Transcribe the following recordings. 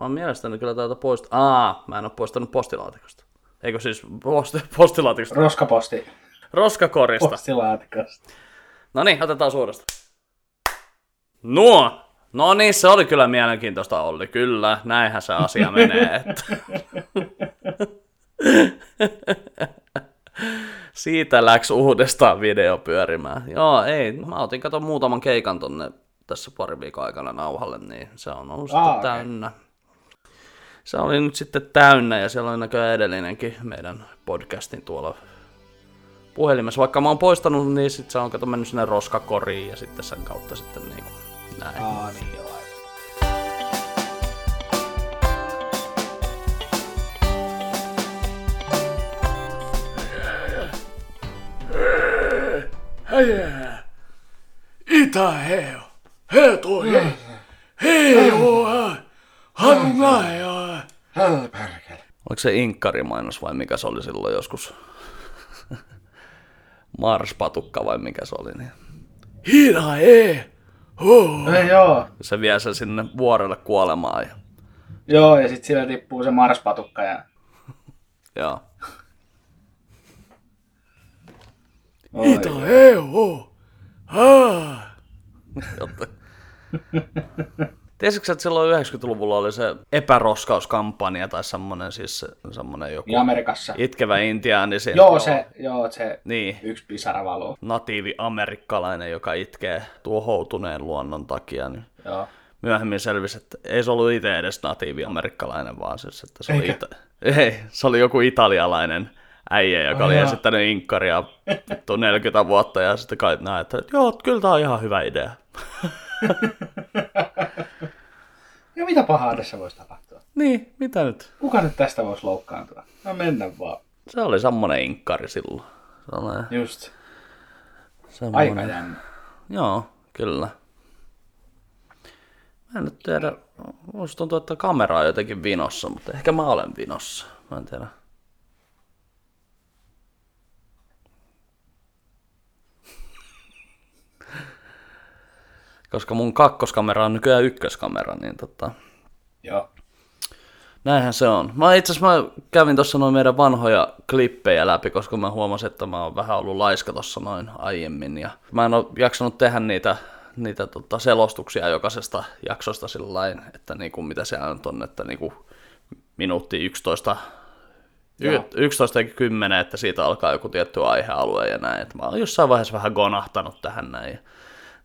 Mä oon mielestäni kyllä täältä poistaa. Aa, mä en oo poistanut postilaatikosta. Eikö siis posti, postilaatikosta? Roskaposti. Roskakorista. Postilaatikosta. No niin, otetaan suuresta. Nuo! No niin, se oli kyllä mielenkiintoista Olli, kyllä. Näinhän se asia menee. Että. Siitä läks uudestaan video pyörimään. Joo, ei, mä otin kato muutaman keikan tonne tässä pari viikon aikana nauhalle, niin se on ollut Aa, sitten okei. täynnä. Se oli nyt sitten täynnä ja siellä oli näköjään edellinenkin meidän podcastin tuolla puhelimessa. Vaikka mä oon poistanut, niin sit se on kato mennyt sinne roskakoriin ja sitten sen kautta sitten niinku näin. Aa, niin joo. Itä heo, he toi he, he hanna ja... Hää perkele. Oliko se inkkarimainos vai mikä se oli silloin joskus? Mars-patukka vai mikä se oli? Niin. Hina he, ho. Ei, joo. Se vie sen sinne vuorelle kuolemaan. Ja, Joo, ja sitten sillä tippuu se marspatukka ja... joo. Ho. Ha. Jotta- Tiesitkö, että silloin 90-luvulla oli se epäroskauskampanja tai semmoinen, siis se- semmoinen joku Ja Amerikassa. itkevä intiaani siinä. Joo, se, joo, se Niin, yksi pisara valuu. natiivi amerikkalainen, joka itkee tuhoutuneen luonnon takia, niin Joo. myöhemmin selvisi, että ei se ollut itse edes natiivi amerikkalainen, vaan siis, että se oli, Eikä? ita- ei, se oli joku italialainen äijä, joka Ai oli jaa. esittänyt inkkaria vittu 40 vuotta, ja sitten kai näin, että joo, kyllä tämä on ihan hyvä idea. Ja mitä pahaa tässä voisi tapahtua? Niin, mitä nyt? Kuka nyt tästä voisi loukkaantua? No mennä vaan. Se oli semmoinen inkkari silloin. Sellainen, Just. semmoinen. Aika jännä. Joo, kyllä. Mä en nyt tiedä, musta tuntuu, että kamera on jotenkin vinossa, mutta ehkä mä olen vinossa. Mä en tiedä. Koska mun kakkoskamera on nykyään ykköskamera, niin tota, Joo. näinhän se on. Mä itse asiassa mä kävin tuossa noin meidän vanhoja klippejä läpi, koska mä huomasin, että mä oon vähän ollut laiska tuossa noin aiemmin. Ja mä en ole jaksanut tehdä niitä, niitä tota selostuksia jokaisesta jaksosta sillä että niinku, mitä nyt on, että niinku, minuutti 11, y- Joo. 11 eikä 10, että siitä alkaa joku tietty aihealue ja näin. Että mä oon jossain vaiheessa vähän gonahtanut tähän näin.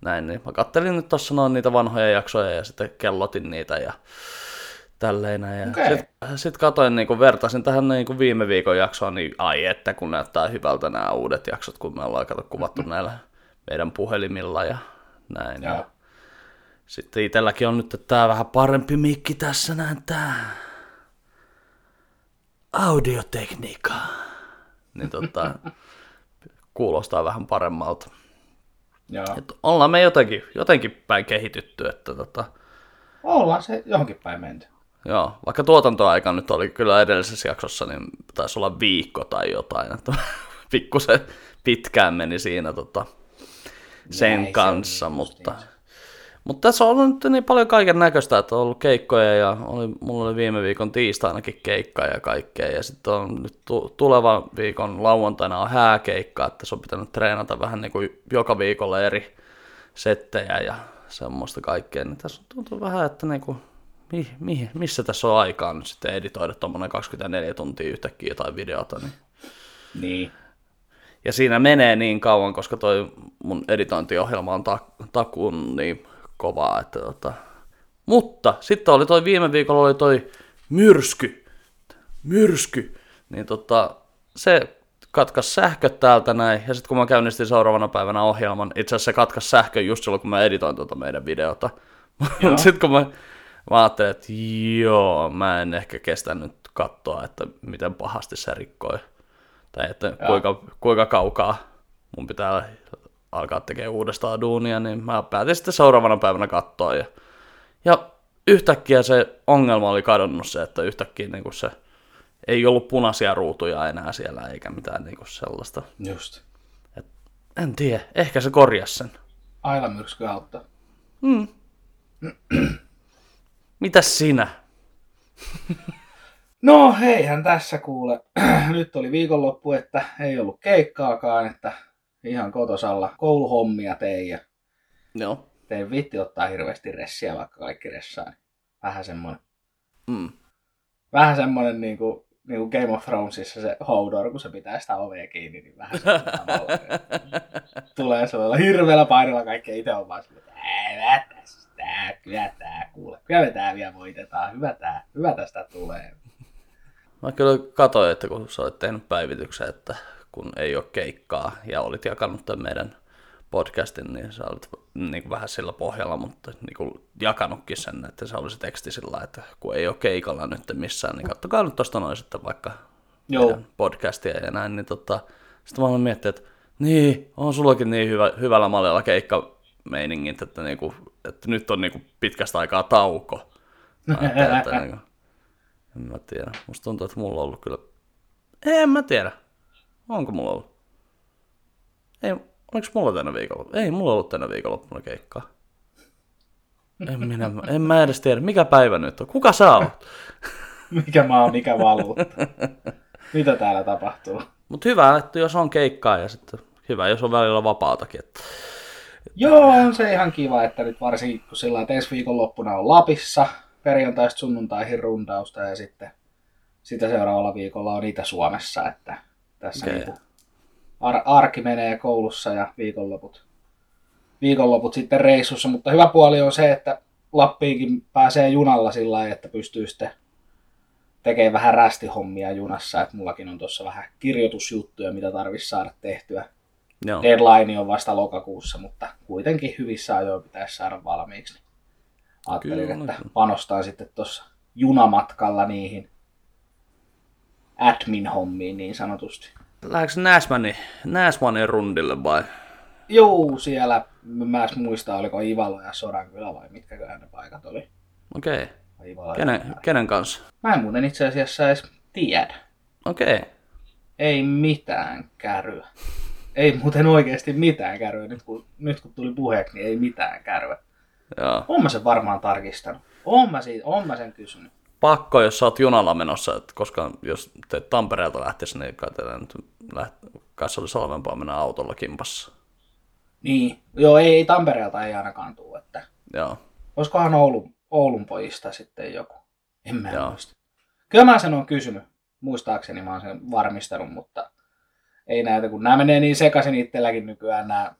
Ja näin, niin mä kattelin nyt tuossa noin niitä vanhoja jaksoja ja sitten kellotin niitä ja tälleen näin. Ja Okei. Sitten sit katoin, niin vertasin tähän niin kuin viime viikon jaksoon, niin ai että kun näyttää hyvältä nämä uudet jaksot, kun me ollaan kato kuvattu näillä meidän puhelimilla ja näin. Ja Joo. sitten itselläkin on nyt tää vähän parempi mikki tässä näin tää audiotekniikka. Niin tota, kuulostaa vähän paremmalta. Joo. Et ollaan me jotenkin, jotenkin päin kehitytty, että tota, Ollaan se johonkin päin menty. joo, vaikka tuotantoaika nyt oli kyllä edellisessä jaksossa, niin taisi olla viikko tai jotain, että pikkusen pitkään meni siinä tota, sen Näin se kanssa, on mutta, justiinsa. Mutta tässä on ollut nyt niin paljon kaiken näköistä, että on ollut keikkoja ja oli, mulla oli viime viikon tiistainakin keikka ja kaikkea ja sitten on nyt tu- tulevan viikon lauantaina on hääkeikka, että se on pitänyt treenata vähän niin kuin joka viikolla eri settejä ja semmoista kaikkea, niin tässä tuntuu vähän, että niinku, mi, mi, missä tässä on aikaa nyt sitten editoida tuommoinen 24 tuntia yhtäkkiä jotain videota. Niin. Niin. Ja siinä menee niin kauan, koska toi mun editointiohjelma on ta- takuun niin kovaa, että tota... Mutta sitten oli toi viime viikolla oli toi myrsky, myrsky, niin tota, se katkas sähköt täältä näin, ja sitten kun mä käynnistin seuraavana päivänä ohjelman, itse asiassa se katkas sähkön just silloin, kun mä editoin tuota meidän videota. sitten kun mä, mä ajattelin, että joo, mä en ehkä kestä nyt katsoa, että miten pahasti se rikkoi, tai että kuinka, kuinka kaukaa mun pitää alkaa tekemään uudestaan duunia, niin mä päätin sitten seuraavana päivänä katsoa, ja, ja yhtäkkiä se ongelma oli kadonnut se, että yhtäkkiä niin kuin se ei ollut punaisia ruutuja enää siellä eikä mitään niin kuin sellaista. Just. En tiedä, ehkä se korjasi sen. Aila myrsky auttaa. Mitäs sinä? No heihän tässä kuule. Nyt oli viikonloppu, että ei ollut keikkaakaan, että ihan kotosalla kouluhommia tein ja Joo. tein vitti ottaa hirveästi ressiä, vaikka kaikki ressaa. Niin vähän semmonen, Mm. vähän semmonen niinku, niinku Game of Thronesissa se Hodor, kun se pitää sitä ovea kiinni, niin vähän. Tulee sellailla hirveällä painolla kaikkea itse on vaan että ää, tästä, kyllä tää, kuule, kyllä me tää vielä voitetaan, hyvä tää, hyvä tästä tulee. Mä kyllä katsoin, että kun sä olet tehnyt päivityksen, että kun ei ole keikkaa ja olit jakanut tämän meidän podcastin, niin sä olit niin kuin vähän sillä pohjalla, mutta niin kuin jakanutkin sen, että se oli se teksti sillä että kun ei ole keikalla nyt missään, niin kattokaa nyt tuosta noin sitten vaikka Joo, podcastia ja näin, niin tota, sitten mä aloin miettiä, että niin, on sullakin niin hyvä, hyvällä mallilla keikkameiningit, että, niinku, että nyt on niinku pitkästä aikaa tauko. Mä ajattelin, että niinku, en mä tiedä. Musta tuntuu, että mulla on ollut kyllä... En mä tiedä. Onko mulla ollut? Ei, oliko mulla tänä viikolla? Ei mulla ollut tänä viikonloppuna keikkaa. En, minä, en mä edes tiedä, mikä päivä nyt on. Kuka sä oot? mikä maa, mikä valuutta. Mitä täällä tapahtuu? Mutta hyvä, että jos on keikkaa ja sitten hyvä, jos on välillä vapaatakin. Että... Joo, on se ihan kiva, että nyt varsinkin kun sillä että ensi viikonloppuna on Lapissa, perjantaista sunnuntaihin rundausta ja sitten sitä seuraavalla viikolla on Itä-Suomessa, että tässä okay. niin ar- arki menee koulussa ja viikonloput, viikonloput sitten reissussa, mutta hyvä puoli on se, että Lappiinkin pääsee junalla sillä lailla, että pystyy sitten tekemään vähän rästihommia junassa, että mullakin on tuossa vähän kirjoitusjuttuja, mitä tarvitsisi saada tehtyä. Joo. Deadline on vasta lokakuussa, mutta kuitenkin hyvissä ajoin pitäisi saada valmiiksi. Niin Ajattelin, Kyllä, että panostaa sitten tuossa junamatkalla niihin admin-hommiin niin sanotusti. Lähdekö Näsmanin, Näsmanin rundille vai? Joo, siellä, mä en muista, oliko Ivalo ja Sodankylä vai mitkäköhän ne paikat oli. Okei. Ja Kenen, kenen kanssa? Mä en muuten itse asiassa edes tiedä. Okei. Ei mitään käryä. Ei muuten oikeasti mitään käryä. Nyt kun, nyt kun tuli puheeksi, niin ei mitään käryä. Joo. Oon mä sen varmaan tarkistanut. Oon mä, siitä, oon mä sen kysynyt. Pakko, jos sä oot junalla menossa, että koska jos te Tampereelta lähtisi, niin kai teillä nyt läht... kai se olisi halvempaa mennä autolla kimpassa. Niin. Joo, ei, ei Tampereelta ei ainakaan tule. Että... Joo. Olisikohan Oulun, Oulun pojista sitten joku? En mä Joo. muista. Kyllä mä sen on kysynyt. Muistaakseni mä oon sen varmistanut, mutta ei näytä, kun nämä menee niin sekaisin itselläkin nykyään nämä.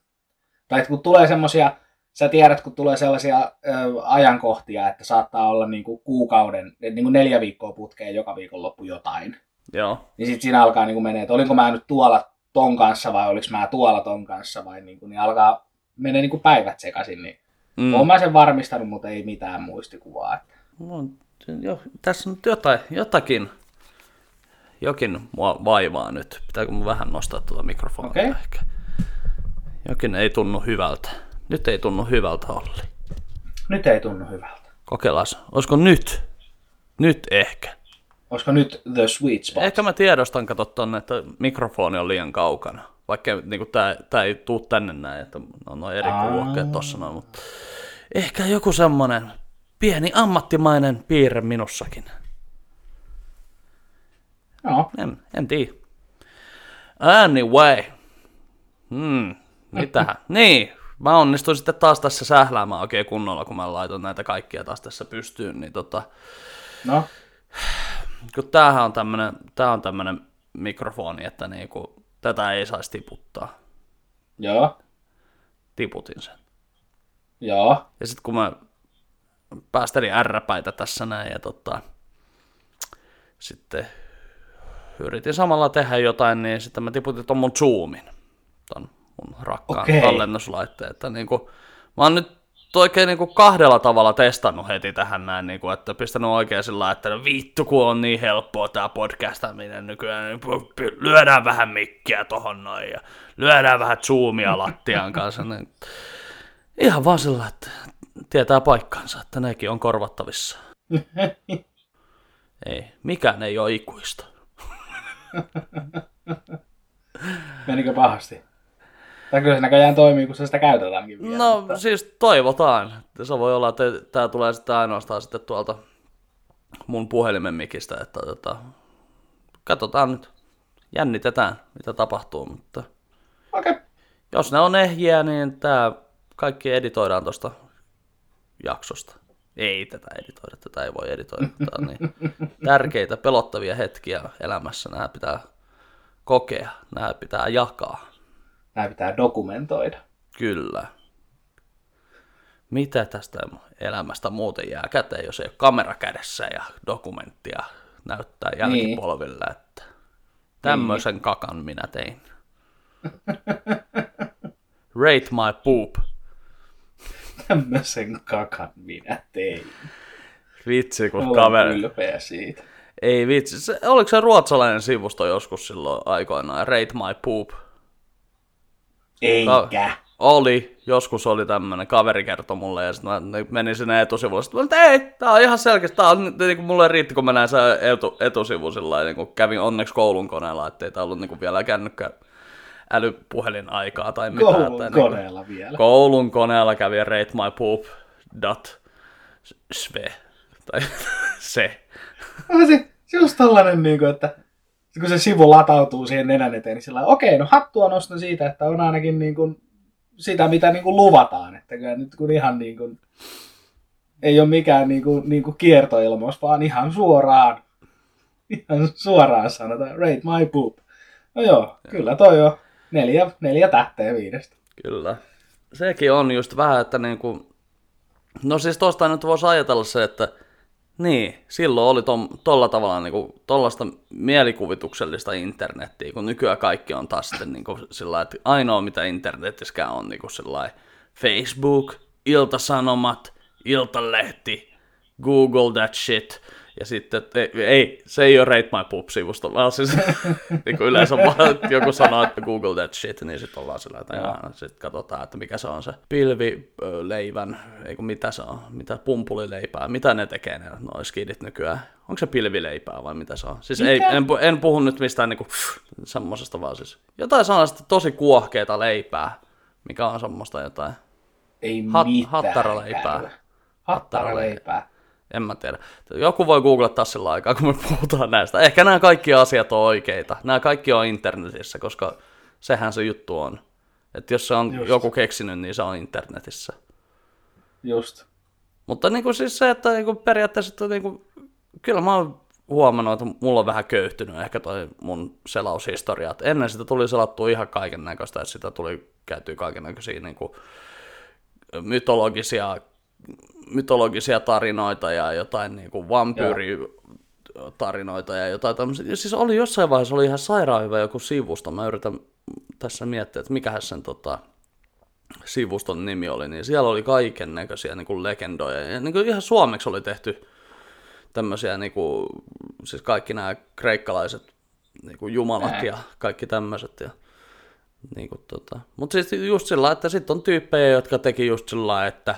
Tai että kun tulee semmosia, sä tiedät, kun tulee sellaisia ö, ajankohtia, että saattaa olla niinku kuukauden, niinku neljä viikkoa putkeen joka viikonloppu jotain. Joo. Niin sitten siinä alkaa niinku menee, että olinko mä nyt tuolla ton kanssa vai oliko mä tuolla ton kanssa vai niinku, niin alkaa menee niinku päivät sekaisin. Niin Mm. Oon mä sen varmistanut, mutta ei mitään muistikuvaa. Että No, jo, tässä on nyt jotain, jotakin, jokin mua vaivaa nyt. Pitääkö mun vähän nostaa tuota mikrofonia Okei. ehkä? Jokin ei tunnu hyvältä. Nyt ei tunnu hyvältä, Olli. Nyt ei tunnu hyvältä. Kokeillaan. Olisiko nyt? Nyt ehkä. Olisiko nyt the sweet spot? Ehkä mä tiedostan, kato tonne, että mikrofoni on liian kaukana. Vaikka niin tää, tää ei tuu tänne näin, että on noin eri kuulokkeet tossa noin, mutta ehkä joku semmonen pieni ammattimainen piirre minussakin. Joo. En, en tiedä. Anyway. Hmm, mitähän? niin, mä onnistuin sitten taas tässä sähläämään oikein kunnolla, kun mä laitoin näitä kaikkia taas tässä pystyyn, niin tota, No, kun tämähän on tämmönen, tää on tämmönen mikrofoni, että niinku, tätä ei saisi tiputtaa. joo. Tiputin sen. Joo. Ja sitten kun mä päästelin ärräpäitä tässä näin ja tota, sitten yritin samalla tehdä jotain, niin sitten mä tiputin ton mun Zoomin, ton mun rakkaan Okei. tallennuslaitteen. Että niinku, mä oon nyt oikein niinku kahdella tavalla testannut heti tähän näin, niinku, että pistänyt oikein sillä että no vittu kun on niin helppoa tää podcastaminen nykyään, niin lyödään vähän mikkiä tohon noin ja lyödään vähän zoomia lattian kanssa. Niin Ihan vaan sillä, että tietää paikkansa, että nekin on korvattavissa. Ei, mikään ei ole ikuista. Menikö pahasti? Tai kyllä se näköjään toimii, kun se sitä käytetäänkin vielä. No mutta- siis toivotaan. Se voi olla, että tämä tulee sitten ainoastaan sitten tuolta mun puhelimen mikistä, että tota, katsotaan nyt, jännitetään mitä tapahtuu, mutta Okei. Okay. jos ne on ehjiä, niin tämä kaikki editoidaan tuosta jaksosta. Ei tätä editoida, tätä ei voi editoida. Tämä on niin tärkeitä, pelottavia hetkiä elämässä. Nämä pitää kokea, nämä pitää jakaa. Nämä pitää dokumentoida. Kyllä. Mitä tästä elämästä muuten jää käteen, jos ei ole kamera kädessä ja dokumenttia näyttää jälkipolville, että tämmöisen kakan minä tein. Rate my poop. Tämmöisen kakan minä tein. Vitsi, kun Olen kaveri... ylpeä siitä. Ei vitsi, se, oliko se ruotsalainen sivusto joskus silloin aikoinaan, Rate my poop? Eikä. Oli, joskus oli tämmönen, kaveri kertoi mulle ja sitten mä menin sinne etusivulle. Sitten mä että ei, tää on ihan selkeästi, tää on niin kuin mulle riitti, kun mä näin se etu, etusivu sillä niin kun kävin onneksi koulun koneella, ettei tää ollut niin kuin vielä kännykkä älypuhelin aikaa tai mitään. Koulun että niin kuin- koneella vielä. Koulun koneella kävi rate my poop dot sve, tai se. On se, se just tällainen, niin kuin, että kun se sivu latautuu siihen nenän eteen, niin sillä okei, no hattua nostan siitä, että on ainakin niin kuin, sitä, mitä niin kuin luvataan. Että kyllä nyt kun ihan niin kuin, ei ole mikään niin kuin, niin kuin kiertoilmaus, vaan ihan suoraan, ihan suoraan sanotaan, rate my poop. No joo, kyllä toi on neljä, neljä tähteä viidestä. Kyllä. Sekin on just vähän, että niinku... No siis tosta nyt voisi ajatella se, että niin, silloin oli tom, tolla tavalla niinku, tollasta mielikuvituksellista internettiä, kun nykyään kaikki on taas sitten niinku sillä lailla, että ainoa mitä internetiskään on niinku sillä lailla Facebook, Iltasanomat, Iltalehti, Google that shit, ja sitten, ei, ei se ei ole Rate My Poop-sivusto, vaan siis niin kuin yleensä vaan, että joku sanoo, että Google that shit, niin sitten ollaan sillä, että jaa, sitten katsotaan, että mikä se on se pilvileivän, ei kun mitä se on, mitä pumpulileipää, mitä ne tekee ne noi skidit nykyään. Onko se pilvileipää vai mitä se on? Siis ei, en, en puhu nyt mistään niinku semmosesta vaan siis. Jotain sellaista tosi kuohkeita leipää, mikä on semmoista jotain. Ei Hat- mitään. hattaraleipää. Hattaraleipää. En mä tiedä. Joku voi googlettaa sillä aikaa, kun me puhutaan näistä. Ehkä nämä kaikki asiat on oikeita. Nämä kaikki on internetissä, koska sehän se juttu on. Että jos se on Just. joku keksinyt, niin se on internetissä. Just. Mutta niin kuin siis se, että niin kuin periaatteessa, että niin kuin, kyllä mä oon huomannut, että mulla on vähän köyhtynyt ehkä toi mun selaushistoria. Et ennen sitä tuli selattua ihan kaiken näköistä, että sitä tuli käytyä kaiken näköisiä niin kuin, mytologisia, mytologisia tarinoita ja jotain niin kuin vampyyritarinoita ja jotain tämmöisiä. Ja siis oli jossain vaiheessa oli ihan sairaan hyvä joku sivusto. Mä yritän tässä miettiä, että mikähän sen tota, sivuston nimi oli, niin siellä oli kaiken näköisiä niin legendoja. Ja niin kuin ihan suomeksi oli tehty tämmöisiä, niin kuin, siis kaikki nämä kreikkalaiset niin kuin jumalat Ää. ja kaikki tämmöiset. Ja, niin kuin, tota. Mutta siis just sillä että sitten on tyyppejä, jotka teki just sillä että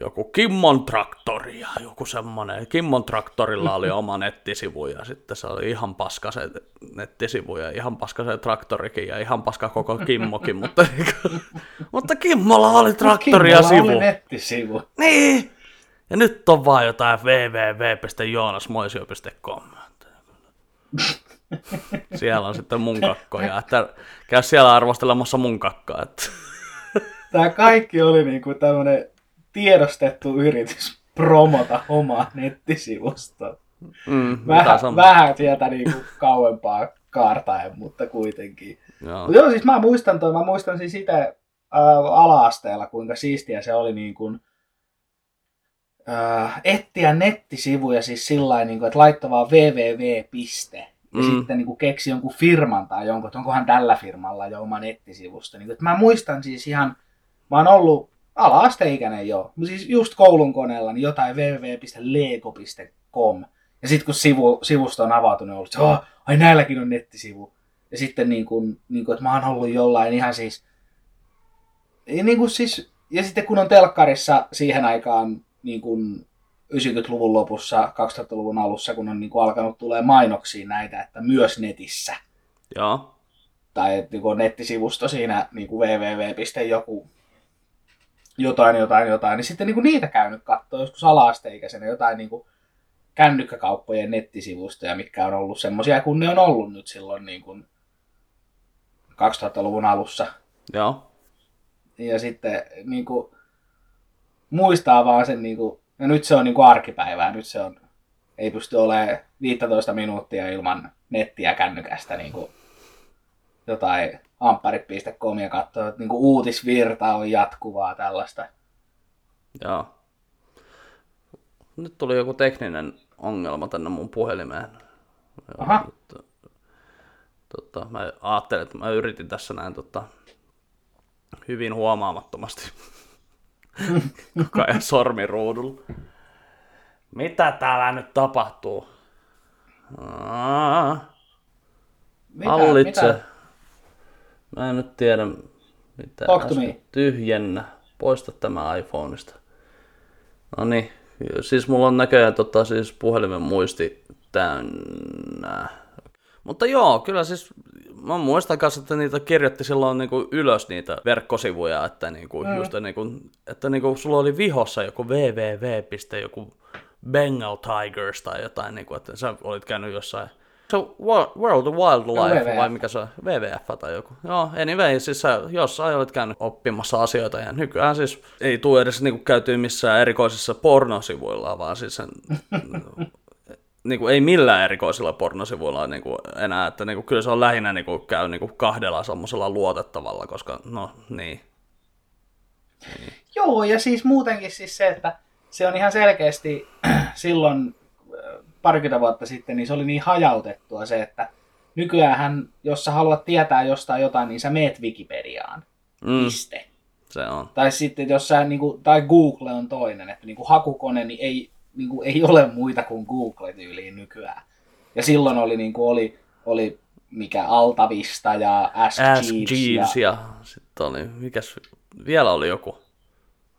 joku Kimmon traktori ja joku semmonen. Kimmon traktorilla oli oma nettisivu ja sitten se oli ihan paska se nettisivu ja ihan paska se traktorikin ja ihan paska koko Kimmokin, mutta, niinku- mutta Kimmolla oli traktori ja Kimmolla sivu. oli nettisivu. Niin! Ja nyt on vaan jotain www.joonasmoisio.com. Siellä on sitten mun kakkoja, että käy siellä arvostelemassa mun kakkaa. Että. Tämä kaikki oli niinku tämmöinen tiedostettu yritys promota omaa nettisivusta. Mm, Vähän, vähän sieltä niinku kauempaa kaartaen, mutta kuitenkin. Joo. Mut joo, siis mä muistan toi, mä muistan siis itse äh, ala-asteella, kuinka siistiä se oli niin kuin, äh, etsiä nettisivuja siis sillä niin että laittoi vaan www. piste. Ja mm. sitten niin kuin keksi jonkun firman tai jonkun, että onkohan tällä firmalla jo oma nettisivusto. Niin kuin, että mä muistan siis ihan, mä oon ollut ala-asteikäinen jo, Mut siis just koulun koneella, niin jotain www.lego.com. Ja sitten kun sivu, sivusto on avautunut, on ollut, se, oh, ai näilläkin on nettisivu. Ja sitten niin kuin, niin kuin, että mä oon ollut jollain ihan siis, niin kuin siis, ja sitten kun on telkkarissa siihen aikaan niin kuin 90-luvun lopussa, 2000-luvun alussa, kun on niin kuin alkanut tulee mainoksia näitä, että myös netissä. Joo. Tai että niin kuin on nettisivusto siinä niin kuin www. joku jotain, jotain, jotain, niin sitten niin kuin niitä käynyt katsoa joskus ala-asteikäisenä jotain niin kuin kännykkäkauppojen nettisivustoja, mitkä on ollut semmoisia kuin ne on ollut nyt silloin niin kuin 2000-luvun alussa. Joo. Ja sitten niin kuin, muistaa vaan sen, niin kuin, ja nyt se on niin kuin arkipäivää, nyt se on, ei pysty olemaan 15 minuuttia ilman nettiä kännykästä niin kuin, jotain ampparit.com ja katsoa, että niin kuin uutisvirta on jatkuvaa tällaista. Joo. Nyt tuli joku tekninen ongelma tänne mun puhelimeen. Aha. Nyt, tota, mä ajattelin, että mä yritin tässä näin tota, hyvin huomaamattomasti koko ajan sormiruudulla. Mitä täällä nyt tapahtuu? Aa, Mitä, hallitse. mitä? Mä en nyt tiedä, mitä. Tyhjennä. Poista tämä iPhoneista. No niin, siis mulla on näköjään tota, siis puhelimen muisti täynnä. Mutta joo, kyllä siis mä muistan kanssa, että niitä kirjoitti silloin niinku ylös niitä verkkosivuja, että, niinku, mm. just, niinku, että niinku, sulla oli vihossa joku www. joku Bengal Tigers tai jotain, niinku, että sä olit käynyt jossain se on Wo- World of Wildlife WWF. vai mikä se on? WWF tai joku. Joo, anyway, siis sä jossain olet käynyt oppimassa asioita ja nykyään siis ei tule edes niinku käytyä missään erikoisissa pornosivuilla, vaan siis sen, niinku, ei millään erikoisilla pornosivuilla niinku, enää, että niinku, kyllä se on lähinnä niinku, käy niinku, kahdella semmoisella luotettavalla, koska no niin. Joo, ja siis muutenkin siis se, että se on ihan selkeästi silloin parikymmentä vuotta sitten, niin se oli niin hajautettua se, että nykyään jos sä haluat tietää jostain jotain, niin sä meet Wikipediaan. Mm, Piste. se on. Tai sitten jos sä, niin kuin, tai Google on toinen, että niin kuin hakukone, niin ei, niin kuin, ei ole muita kuin Google tyyliin nykyään. Ja silloin oli, niin kuin, oli, oli mikä Altavista ja Ask, Ask Jeeves, ja ja sitten oli, mikäs, vielä oli joku.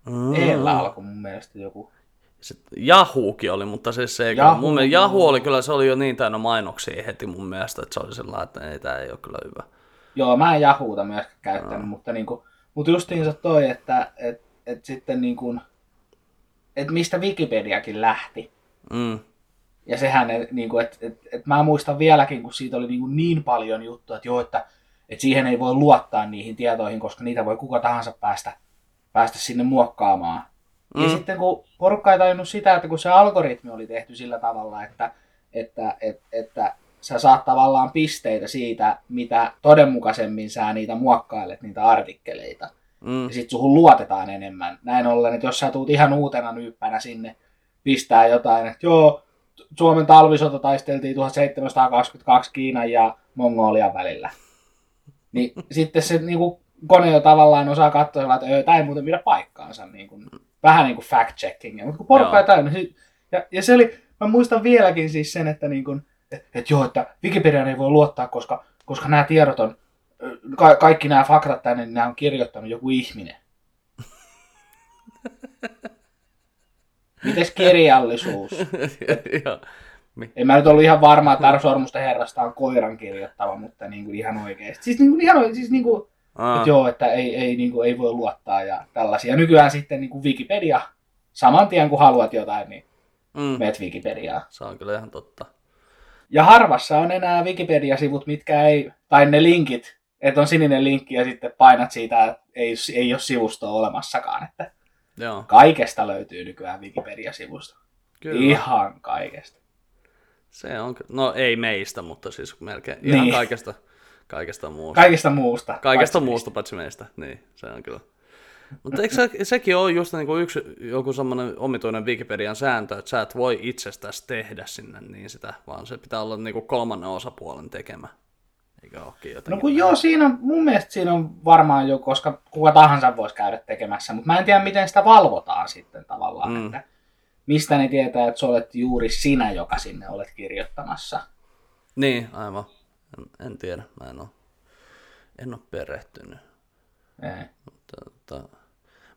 Mm. Eellä alkoi mun mielestä joku. Sitten Yahookin oli, mutta siis se ei Yahoo, kyllä, mun mielestä Yahoo joo. oli kyllä, se oli jo niin täynnä mainoksia heti mun mielestä, että se oli sellainen, että ei, tämä ei ole kyllä hyvä. Joo, mä en Yahoota myöskään käyttänyt, mutta, niin kuin, mutta justiinsa toi, että et, et sitten niin kuin, että mistä Wikipediakin lähti. Mm, Ja sehän, niin kuin, että et, et mä muistan vieläkin, kun siitä oli niin, kuin niin paljon juttua, että joo, että, että siihen ei voi luottaa niihin tietoihin, koska niitä voi kuka tahansa päästä, päästä sinne muokkaamaan. Mm. Ja sitten kun porukka ei tajunnut sitä, että kun se algoritmi oli tehty sillä tavalla, että, että, että, että sä saat tavallaan pisteitä siitä, mitä todenmukaisemmin sä niitä muokkailet, niitä artikkeleita. mm, Ja sit suhun luotetaan enemmän. Näin ollen, että jos sä tuut ihan uutena nyyppänä sinne, pistää jotain, että joo, Suomen talvisota taisteltiin 1722 Kiinan ja Mongolian välillä. Niin sitten se niin kuin, kone jo tavallaan osaa katsoa, että "Öö, tämä ei muuten pidä paikkaansa. Niin kuin, vähän niin kuin fact-checkingia. Mutta kun porukka Joo. ei sit- Ja, ja se oli, mä muistan vieläkin siis sen, että niin kuin, et, et joo, että Wikipediaan ei voi luottaa, koska, koska nämä tiedot on, ka- kaikki nämä faktat tänne, niin nämä on kirjoittanut joku ihminen. Mites kirjallisuus? En mä nyt ollut ihan varma, että Taro Sormusten herrasta on koiran kirjoittava, mutta niin kuin ihan oikeasti. Siis, niin kuin, ihan, siis niin kuin, Aa, että joo, että ei, ei, niin kuin, ei voi luottaa ja tällaisia. Nykyään sitten niin kuin Wikipedia, saman tien kun haluat jotain, niin mm, meet Wikipediaan. se on kyllä ihan totta. Ja harvassa on enää Wikipedia-sivut, mitkä ei, tai ne linkit, että on sininen linkki ja sitten painat siitä, että ei, ei ole sivustoa olemassakaan. Että Joo, kaikesta löytyy nykyään Wikipedia-sivusto. kyllä. Ihan kaikesta. Se on, no ei meistä, mutta siis melkein ihan Niin. kaikesta, kaikesta muusta. Kaikesta muusta. Kaikesta paitsi muusta paitsi meistä, niin se on kyllä. Mutta eikö se, sekin ole just niinku yksi joku semmoinen omituinen Wikipedian sääntö, että sä et voi itsestäsi tehdä sinne niin sitä, vaan se pitää olla niinku kolmannen osapuolen tekemä. Eikä olekin jotenkin. No kun joo, siinä on, mun mielestä siinä on varmaan jo, koska kuka tahansa voisi käydä tekemässä, mutta mä en tiedä, miten sitä valvotaan sitten tavallaan, mm. että mistä ne tietää, että sä olet juuri sinä, joka sinne olet kirjoittamassa. Niin, aivan. En, en tiedä, mä en ole, en ole perehtynyt. Ei. Mutta, mutta,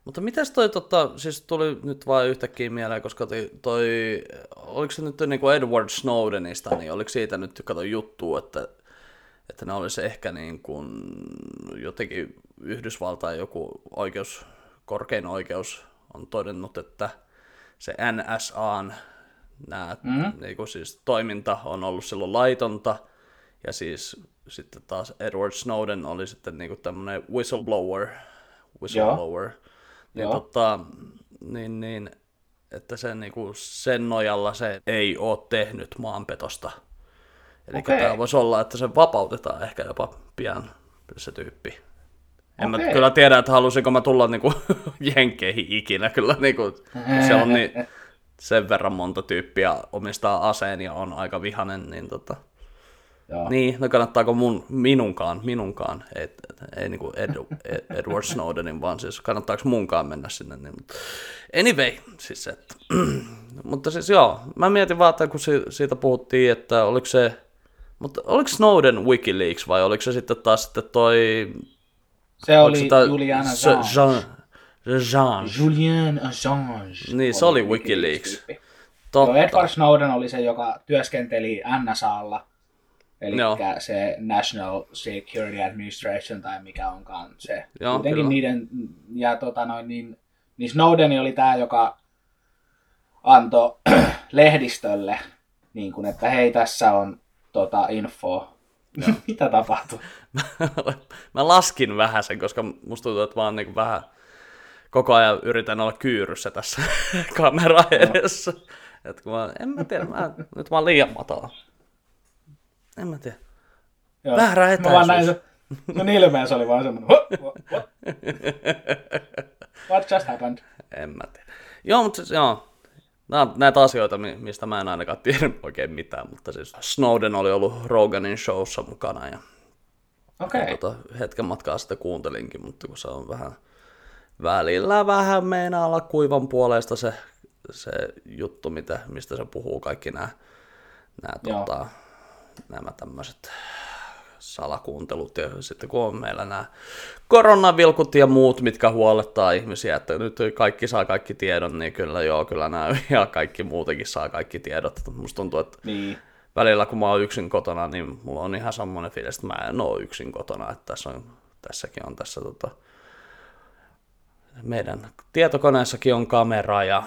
mutta mitäs toi, tota, siis tuli nyt vain yhtäkkiä mieleen, koska toi, toi oliko se nyt niin kuin Edward Snowdenista, niin oliko siitä nyt kato juttu, että, että ne olisi ehkä niin kuin jotenkin Yhdysvaltain joku oikeus, korkein oikeus on todennut, että se NSAn nämä mm. niin kuin siis toiminta on ollut silloin laitonta, ja siis sitten taas Edward Snowden oli sitten niin kuin tämmöinen whistleblower, whistleblower. Joo. Niin, Joo. Tota, niin, niin, että sen, niin kuin, sen nojalla se ei ole tehnyt maanpetosta. Eli okay. tämä voisi olla, että se vapautetaan ehkä jopa pian se tyyppi. En okay. mä kyllä tiedä, että halusinko mä tulla niinku jenkeihin ikinä. Kyllä niinku, se on niin, sen verran monta tyyppiä omistaa aseen ja on aika vihanen, niin tota... Joo. Niin, no kannattaako mun, minunkaan, minunkaan, ei, ei niinku Ed, Ed, Edward Snowdenin, vaan siis kannattaako munkaan mennä sinne. Niin, anyway, siis että, mutta siis joo, mä mietin vaan, että kun siitä puhuttiin, että oliko se, mutta oliko Snowden Wikileaks vai oliko se sitten taas sitten toi... Se oli sitä, Julian Assange. Jean. Julian Assange. Niin, se oli Wikileaks. Totta. Edward Snowden oli se, joka työskenteli NSAlla Eli Joo. se National Security Administration tai mikä onkaan se. Joo, Kuitenkin kyllä. niiden, ja tota noin, niin, niin Snowden oli tämä, joka antoi lehdistölle, niin kuin, että hei tässä on tota, info. Mitä tapahtui? mä laskin vähän sen, koska musta tuntuu, että mä oon niin vähän koko ajan yritän olla kyyryssä tässä kamera edessä. No. Että kun mä, en mä tiedä, mä, nyt mä oon liian matala. En mä tiedä. Joo. Väärä etäisyys. Mä vaan näin se, sun ilmeessä oli vaan semmoinen, what, what, what? just happened? En mä tiedä. Joo, mutta siis, joo. Nämä on näitä asioita, mistä mä en ainakaan tiedä oikein mitään, mutta siis Snowden oli ollut Roganin showssa mukana ja okay. tota, hetken matkaa sitten kuuntelinkin, mutta kun se on vähän välillä vähän meinaa olla kuivan puolesta se, se juttu, mitä, mistä se puhuu kaikki nämä, nämä tota, nämä tämmöiset salakuuntelut ja sitten kun on meillä nämä koronavilkut ja muut, mitkä huolettaa ihmisiä, että nyt kaikki saa kaikki tiedon, niin kyllä joo, kyllä nämä ja kaikki muutenkin saa kaikki tiedot. Musta tuntuu, että niin. välillä kun mä oon yksin kotona, niin mulla on ihan semmoinen fiilis, että mä en oo yksin kotona, että tässä on, tässäkin on tässä tota, meidän tietokoneessakin on kamera ja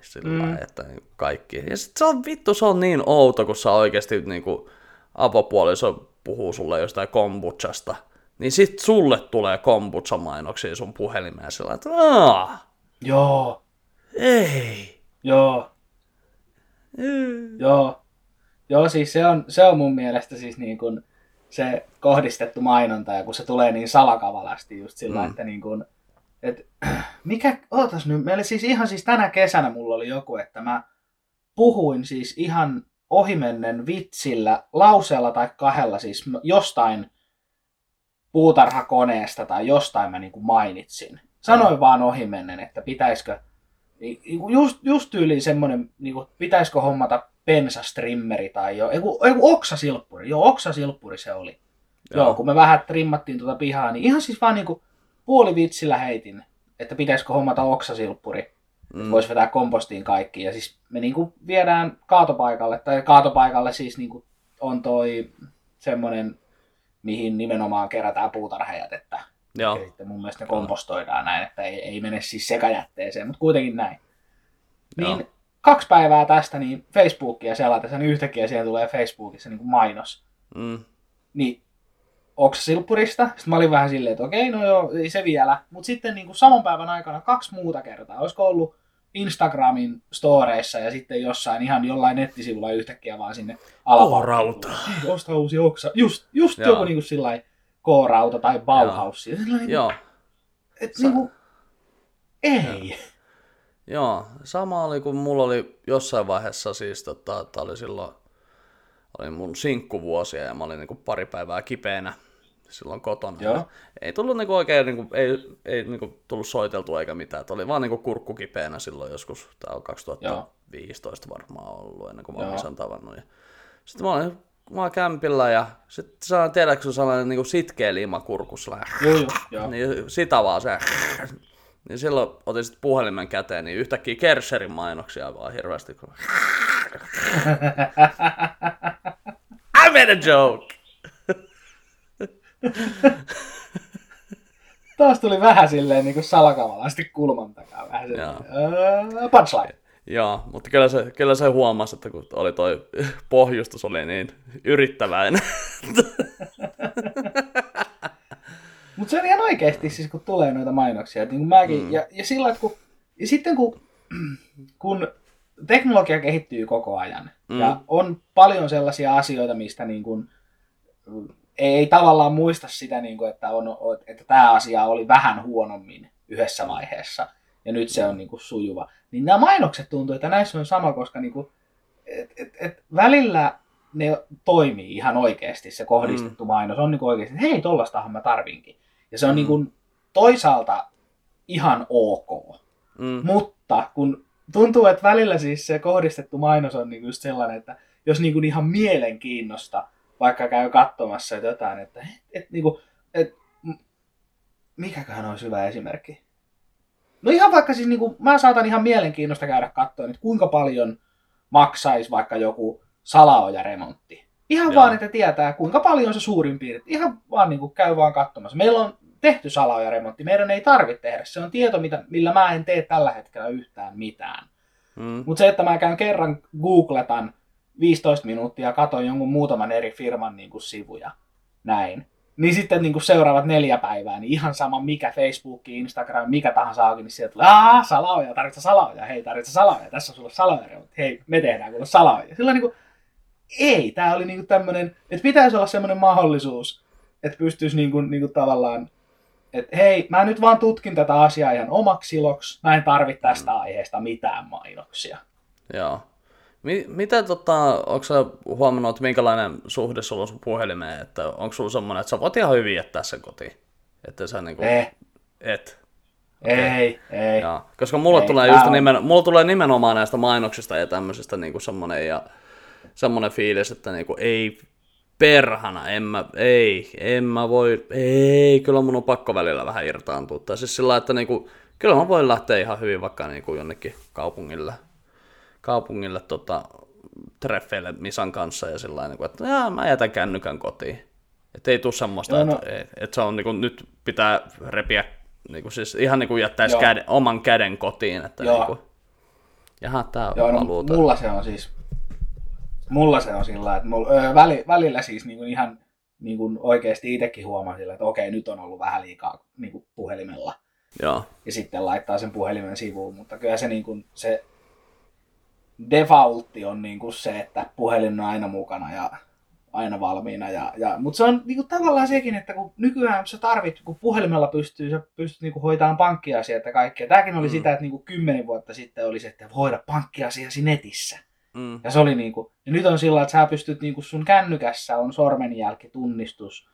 sillä mm. että kaikki. Ja sit se on vittu, se on niin outo, kun sä oikeasti niin kuin, avopuoliso puhuu sulle jostain kombuchasta, niin sit sulle tulee kombucha-mainoksia sun puhelimeen sillä että Aa, Joo. Ei. Joo. Mm. Joo. Joo, siis se on, se on mun mielestä siis niin kuin se kohdistettu mainonta, ja kun se tulee niin salakavalasti just sillä, mm. että niin kuin, et, mikä, ootas nyt, meillä siis ihan siis tänä kesänä mulla oli joku, että mä puhuin siis ihan ohimennen vitsillä, lauseella tai kahdella siis jostain puutarhakoneesta tai jostain mä niin kuin mainitsin. Sanoin mm. vaan ohimennen, että pitäisikö, just, just tyyliin semmoinen, niin kuin, pitäisikö hommata pensastrimmeri tai jo, ei kun oksasilppuri, joo oksasilppuri se oli. Joo. joo, kun me vähän trimmattiin tuota pihaa, niin ihan siis vaan niin kuin, puolivitsillä heitin, että pitäisikö hommata oksasilppuri, mm. voisi vetää kompostiin kaikki. Ja siis me niinku viedään kaatopaikalle, tai kaatopaikalle siis niinku on toi semmoinen, mihin nimenomaan kerätään puutarhajätettä. Joo. Ja sitten mun mielestä ne kompostoidaan näin, että ei, ei mene siis sekajätteeseen, mutta kuitenkin näin. Niin Joo. kaksi päivää tästä niin Facebookia selatessa, niin yhtäkkiä siihen tulee Facebookissa niin kuin mainos. Mm. Niin oksasilppurista. Sitten mä olin vähän silleen, että okei, no joo, ei se vielä. Mutta sitten niin kuin saman päivän aikana kaksi muuta kertaa. Olisiko ollut Instagramin storeissa ja sitten jossain ihan jollain nettisivulla yhtäkkiä vaan sinne alaparauta. Osta uusi oksa. Just, just joku niin kuin sillai K-rauta tai Bauhaus. Joo. Niin, joo. Et, Sa- niin kuin, ei. Joo. Joo, sama oli kuin mulla oli jossain vaiheessa siis, tota, että oli silloin, oli mun sinkkuvuosia ja mä olin niin kuin pari päivää kipeänä silloin kotona. Joo. Ei tullut niinku oikein, niinku, ei, ei niinku tullut soiteltua eikä mitään. Et oli vaan niinku kurkku kipeänä silloin joskus, tämä on 2015 Joo. varmaan ollut ennen kuin mä olin sen tavannut. Ja sitten mä olin, mä olin kämpillä ja sitten saan tiedätkö sun sellainen niinku sitkeä liima kurkussa. Joo, joo. Niin sitä vaan se. Niin silloin otin sitten puhelimen käteen, niin yhtäkkiä Kerserin mainoksia vaan hirveästi. I made a joke! Taas tuli vähän silleen niin kuin salakavalasti kulman takaa. Vähän silleen, uh, punchline. Joo, mutta kyllä se, kyllä se huomasi, että kun oli toi pohjustus oli niin yrittäväinen. Mutta se on ihan oikeasti siis, kun tulee noita mainoksia. Että niin kuin mäkin, mm. ja, ja sillä kun, ja sitten kun, kun teknologia kehittyy koko ajan, mm. ja on paljon sellaisia asioita, mistä niin kuin, ei, tavallaan muista sitä, niin kuin, että, on, että tämä asia oli vähän huonommin yhdessä vaiheessa, ja nyt se on niin kuin, sujuva. Niin nämä mainokset tuntuu, että näissä on sama, koska niin kuin, et, et, et välillä ne toimii ihan oikeasti, se kohdistettu mm. mainos on niin kuin oikeasti, että hei, tollastahan mä tarvinkin. Ja se on mm. niin kuin toisaalta ihan ok. Mm. Mutta kun tuntuu, että välillä siis se kohdistettu mainos on niin just sellainen, että jos niin kuin ihan mielenkiinnosta vaikka käy katsomassa jotain, että et, et, niin kuin, et, mikäköhän olisi hyvä esimerkki? No ihan vaikka siis, niin kuin, mä saatan ihan mielenkiinnosta käydä katsoa, että kuinka paljon maksaisi vaikka joku salaojaremontti. Ihan Joo. vaan, että tietää, kuinka paljon se suurin piirtein. Ihan vaan niin kuin käy vaan katsomassa. Meillä on tehty salaojaremontti. Meidän ei tarvitse tehdä. Se on tieto, mitä, millä mä en tee tällä hetkellä yhtään mitään. Mm. Mutta se, että mä käyn kerran googletan 15 minuuttia katon jonkun muutaman eri firman niin kuin sivuja. Näin. Niin sitten niin kuin seuraavat neljä päivää, niin ihan sama mikä Facebook, Instagram, mikä tahansa auki, niin sieltä tulee, aah, salaoja, tarvitset salaoja, hei, tarvitset salaoja, tässä on sulla salaoja, hei, me tehdään kuule salaoja. Sillä niin kuin, ei, tämä oli niinku tämmöinen, että pitäisi olla semmoinen mahdollisuus, että pystyisi niinku, niinku tavallaan, että hei, mä nyt vaan tutkin tätä asiaa ihan omaksi iloksi, mä en tarvitse tästä aiheesta mitään mainoksia. Joo. Mi- mitä tota, onko sä huomannut, että minkälainen suhde sulla on sun puhelimeen, että onko sulla semmoinen, että sä voit ihan hyvin jättää sen kotiin? Että sä niinku, eh. et. Okay. Ei, ei. Joo. Koska mulla, ei, tulee just nimen, mulla tulee nimenomaan näistä mainoksista ja tämmöisistä niinku semmoinen, ja semmoinen fiilis, että niinku, ei perhana, en mä, ei, en mä voi, ei, kyllä mun on pakko välillä vähän irtaantua. Tai siis sillä että niinku, kyllä mä voin lähteä ihan hyvin vaikka niinku jonnekin kaupungille, kaupungille tota, treffeille Misan kanssa ja sillä niin että jaa, mä jätän kännykän kotiin. Että ei tule semmoista, no, no. että, että se on niin kuin, nyt pitää repiä, niin kuin, siis ihan niin kuin jättäisi käden, oman käden kotiin. Että Joo. niin kuin, jaha, tää Joo, no, mulla se on siis mulla se on sillä että mulla, öö, väli, välillä siis niin kuin ihan niin kuin oikeasti itsekin huomaa sillä, että okei, nyt on ollut vähän liikaa niin kuin puhelimella. Joo. Ja sitten laittaa sen puhelimen sivuun, mutta kyllä se, niin kuin, se defaultti on niin kuin se, että puhelin on aina mukana ja aina valmiina. Ja, ja, mutta se on niin kuin, tavallaan sekin, että kun nykyään sä tarvit, kun puhelimella pystyy, sä pystyt niin kuin, hoitamaan pankkiasiat ja kaikkea. Tämäkin oli mm. sitä, että niin kuin, kymmenen vuotta sitten oli se, että hoida pankkiasiasi netissä. Mm. Ja se oli niinku, ja nyt on sillä, että sä pystyt niinku sun kännykässä on sormenjälkitunnistus,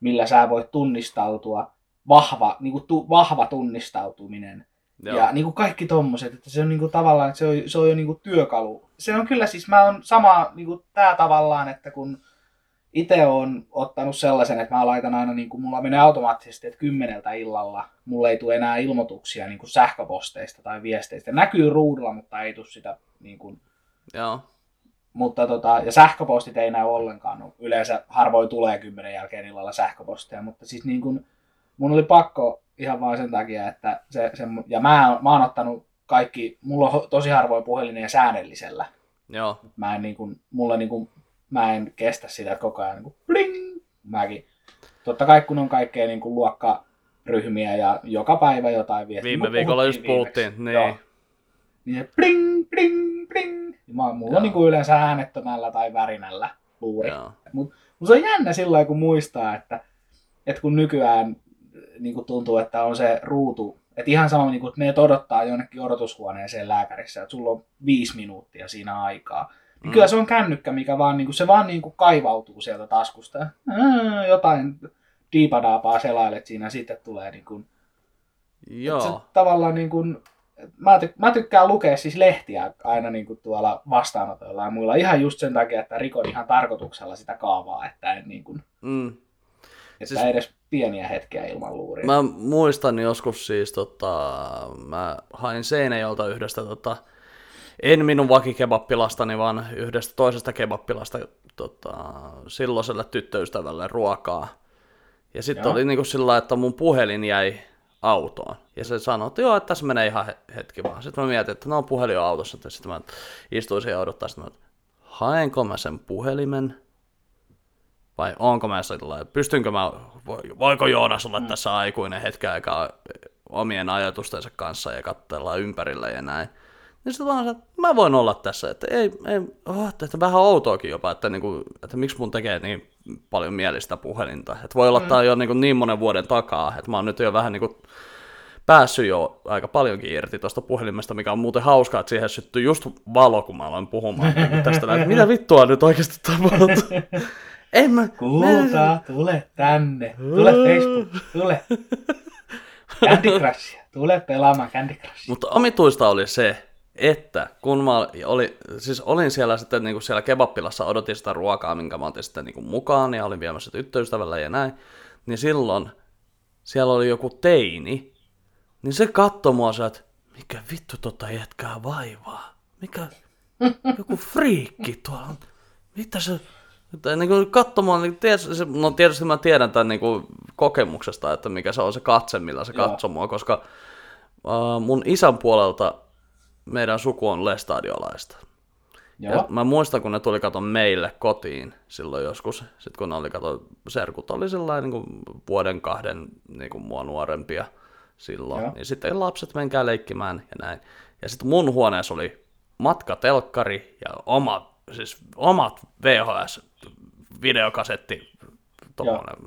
millä sä voit tunnistautua, vahva, niinku tu, vahva tunnistautuminen. Joo. Ja niinku kaikki tommoset, että se on niinku tavallaan, että se on, se on jo niinku työkalu. Se on kyllä siis, mä on sama niinku tää tavallaan, että kun itse on ottanut sellaisen, että mä laitan aina, niin kuin mulla menee automaattisesti, että kymmeneltä illalla mulle ei tule enää ilmoituksia niin kuin sähköposteista tai viesteistä. Näkyy ruudulla, mutta ei tule sitä niin kuin, Joo. Mutta tota, ja sähköpostit ei näy ollenkaan. No, yleensä harvoin tulee kymmenen jälkeen illalla sähköposteja, mutta siis niin kun, mun oli pakko ihan vain sen takia, että se, se ja mä, mä oon ottanut kaikki, mulla on tosi harvoin puhelinen ja säännöllisellä. Joo. Mä en niin kun, mulla niin kun, mä en kestä sitä, että koko ajan niin kun, bling, mäkin. Totta kai kun on kaikkea niin kun luokkaryhmiä ja joka päivä jotain viestiä. Viime viikolla just puhuttiin, niin. Joo. Niin bling, bling, bling, Mä, mulla Joo. on niin kuin yleensä äänettömällä tai värinällä luuri. Mutta mut se on jännä silloin, kun muistaa, että, että kun nykyään niin kuin tuntuu, että on se ruutu, että ihan sama, niin kuin, että meidät odottaa jonnekin odotushuoneeseen lääkärissä, että sulla on viisi minuuttia siinä aikaa. Niin mm. Kyllä se on kännykkä, mikä vaan, niin kuin, se vaan niin kuin kaivautuu sieltä taskusta. Ää, jotain diipadaapaa selailet siinä, sitten tulee niin kuin, Joo. Se, tavallaan niin kuin, mä, ty- mä tykkään lukea siis lehtiä aina niin kuin tuolla vastaanotoilla ja muilla ihan just sen takia, että rikon ihan tarkoituksella sitä kaavaa, että en niin kuin, mm. Että siis, edes pieniä hetkiä ilman luuria. Mä muistan joskus siis, tota, mä hain Seinäjolta yhdestä, tota, en minun vakikebappilastani, vaan yhdestä toisesta kebappilasta tota, silloiselle tyttöystävälle ruokaa. Ja sitten oli niin kuin sillä että mun puhelin jäi autoon. Ja se sanoi, että joo, että tässä menee ihan he- hetki vaan. Sitten mä mietin, että no puhelin on autossa. Sitten mä istuin siihen ja mä, että haenko mä sen puhelimen? Vai onko mä sellainen, pystynkö mä, voiko Joonas olla mm. tässä aikuinen hetken aikaa omien ajatustensa kanssa ja katsella ympärille ja näin. Niin sitten vaan että mä voin olla tässä, että ei, ei oh, että vähän outoakin jopa, että, niinku, että miksi mun tekee niin paljon mielistä puhelinta. Että voi olla mm. tää jo niinku niin monen vuoden takaa, että mä oon nyt jo vähän niinku päässyt jo aika paljonkin irti tuosta puhelimesta, mikä on muuten hauskaa, että siihen syttyy just valo, kun mä aloin puhumaan niinku tästä, että mitä vittua nyt oikeasti tapahtuu. En mä... Kulta, tule tänne. Tule Facebook, tule. Candy Crushia. Tule pelaamaan Candy Crushia. Mutta omituista oli se, että kun mä oli, siis olin siellä sitten niin kuin siellä kebappilassa, odotin sitä ruokaa, minkä mä otin sitten niin kuin mukaan, ja olin viemässä tyttöystävällä ja näin, niin silloin siellä oli joku teini, niin se katsoi mua se, että mikä vittu tota jätkää vaivaa, mikä joku friikki tuolla on, mitä se, että niin kuin katsomaan, niin ties, no tietysti mä tiedän tämän niin kuin kokemuksesta, että mikä se on se katse, millä se katsoo mua, koska uh, mun isän puolelta meidän suku on lestadiolaista. Joo. Ja mä muistan, kun ne tuli katon meille kotiin silloin joskus, sit kun ne oli kato, serkut oli sellainen niin kuin vuoden kahden niin kuin mua nuorempia silloin. Joo. Niin sitten lapset menkää leikkimään ja näin. Ja sitten mun huoneessa oli matkatelkkari ja oma, siis omat VHS-videokasetti,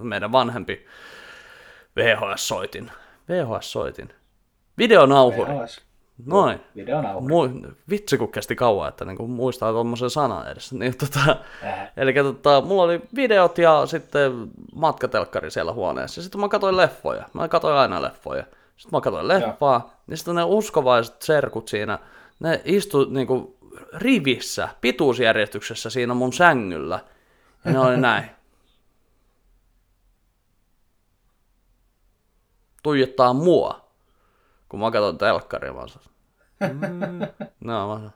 meidän vanhempi VHS-soitin. VHS-soitin. Videonauhuri. VHS. Noin. Videonauhuri. vitsi kun kesti kauan, että niinku muistaa tuommoisen sanan edes. Niin, tota, äh. Eli tota, mulla oli videot ja sitten matkatelkkari siellä huoneessa. Sitten mä katsoin leffoja. Mä katsoin aina leffoja. Sitten mä katsoin leffaa. Ja niin sitten ne uskovaiset serkut siinä, ne istu niinku rivissä, pituusjärjestyksessä siinä mun sängyllä. Oli näin. Tuijottaa mua kun mä katson telkkaria, mä sanon, mm, no, mä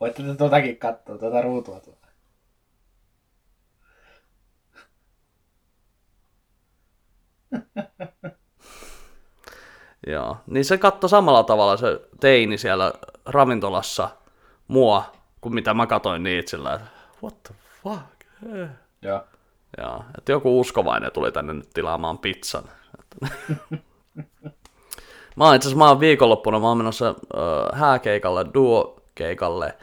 Voitte te totakin katsoa, tuota ruutua tuota. Joo, niin se katsoi samalla tavalla se teini siellä ravintolassa mua, kuin mitä mä katoin niitä sillä, what the fuck? Joo. Joo, että joku uskovainen tuli tänne nyt tilaamaan pizzan. Mä oon itse asiassa, mä oon viikonloppuna, mä oon menossa äh, hääkeikalle, duo-keikalle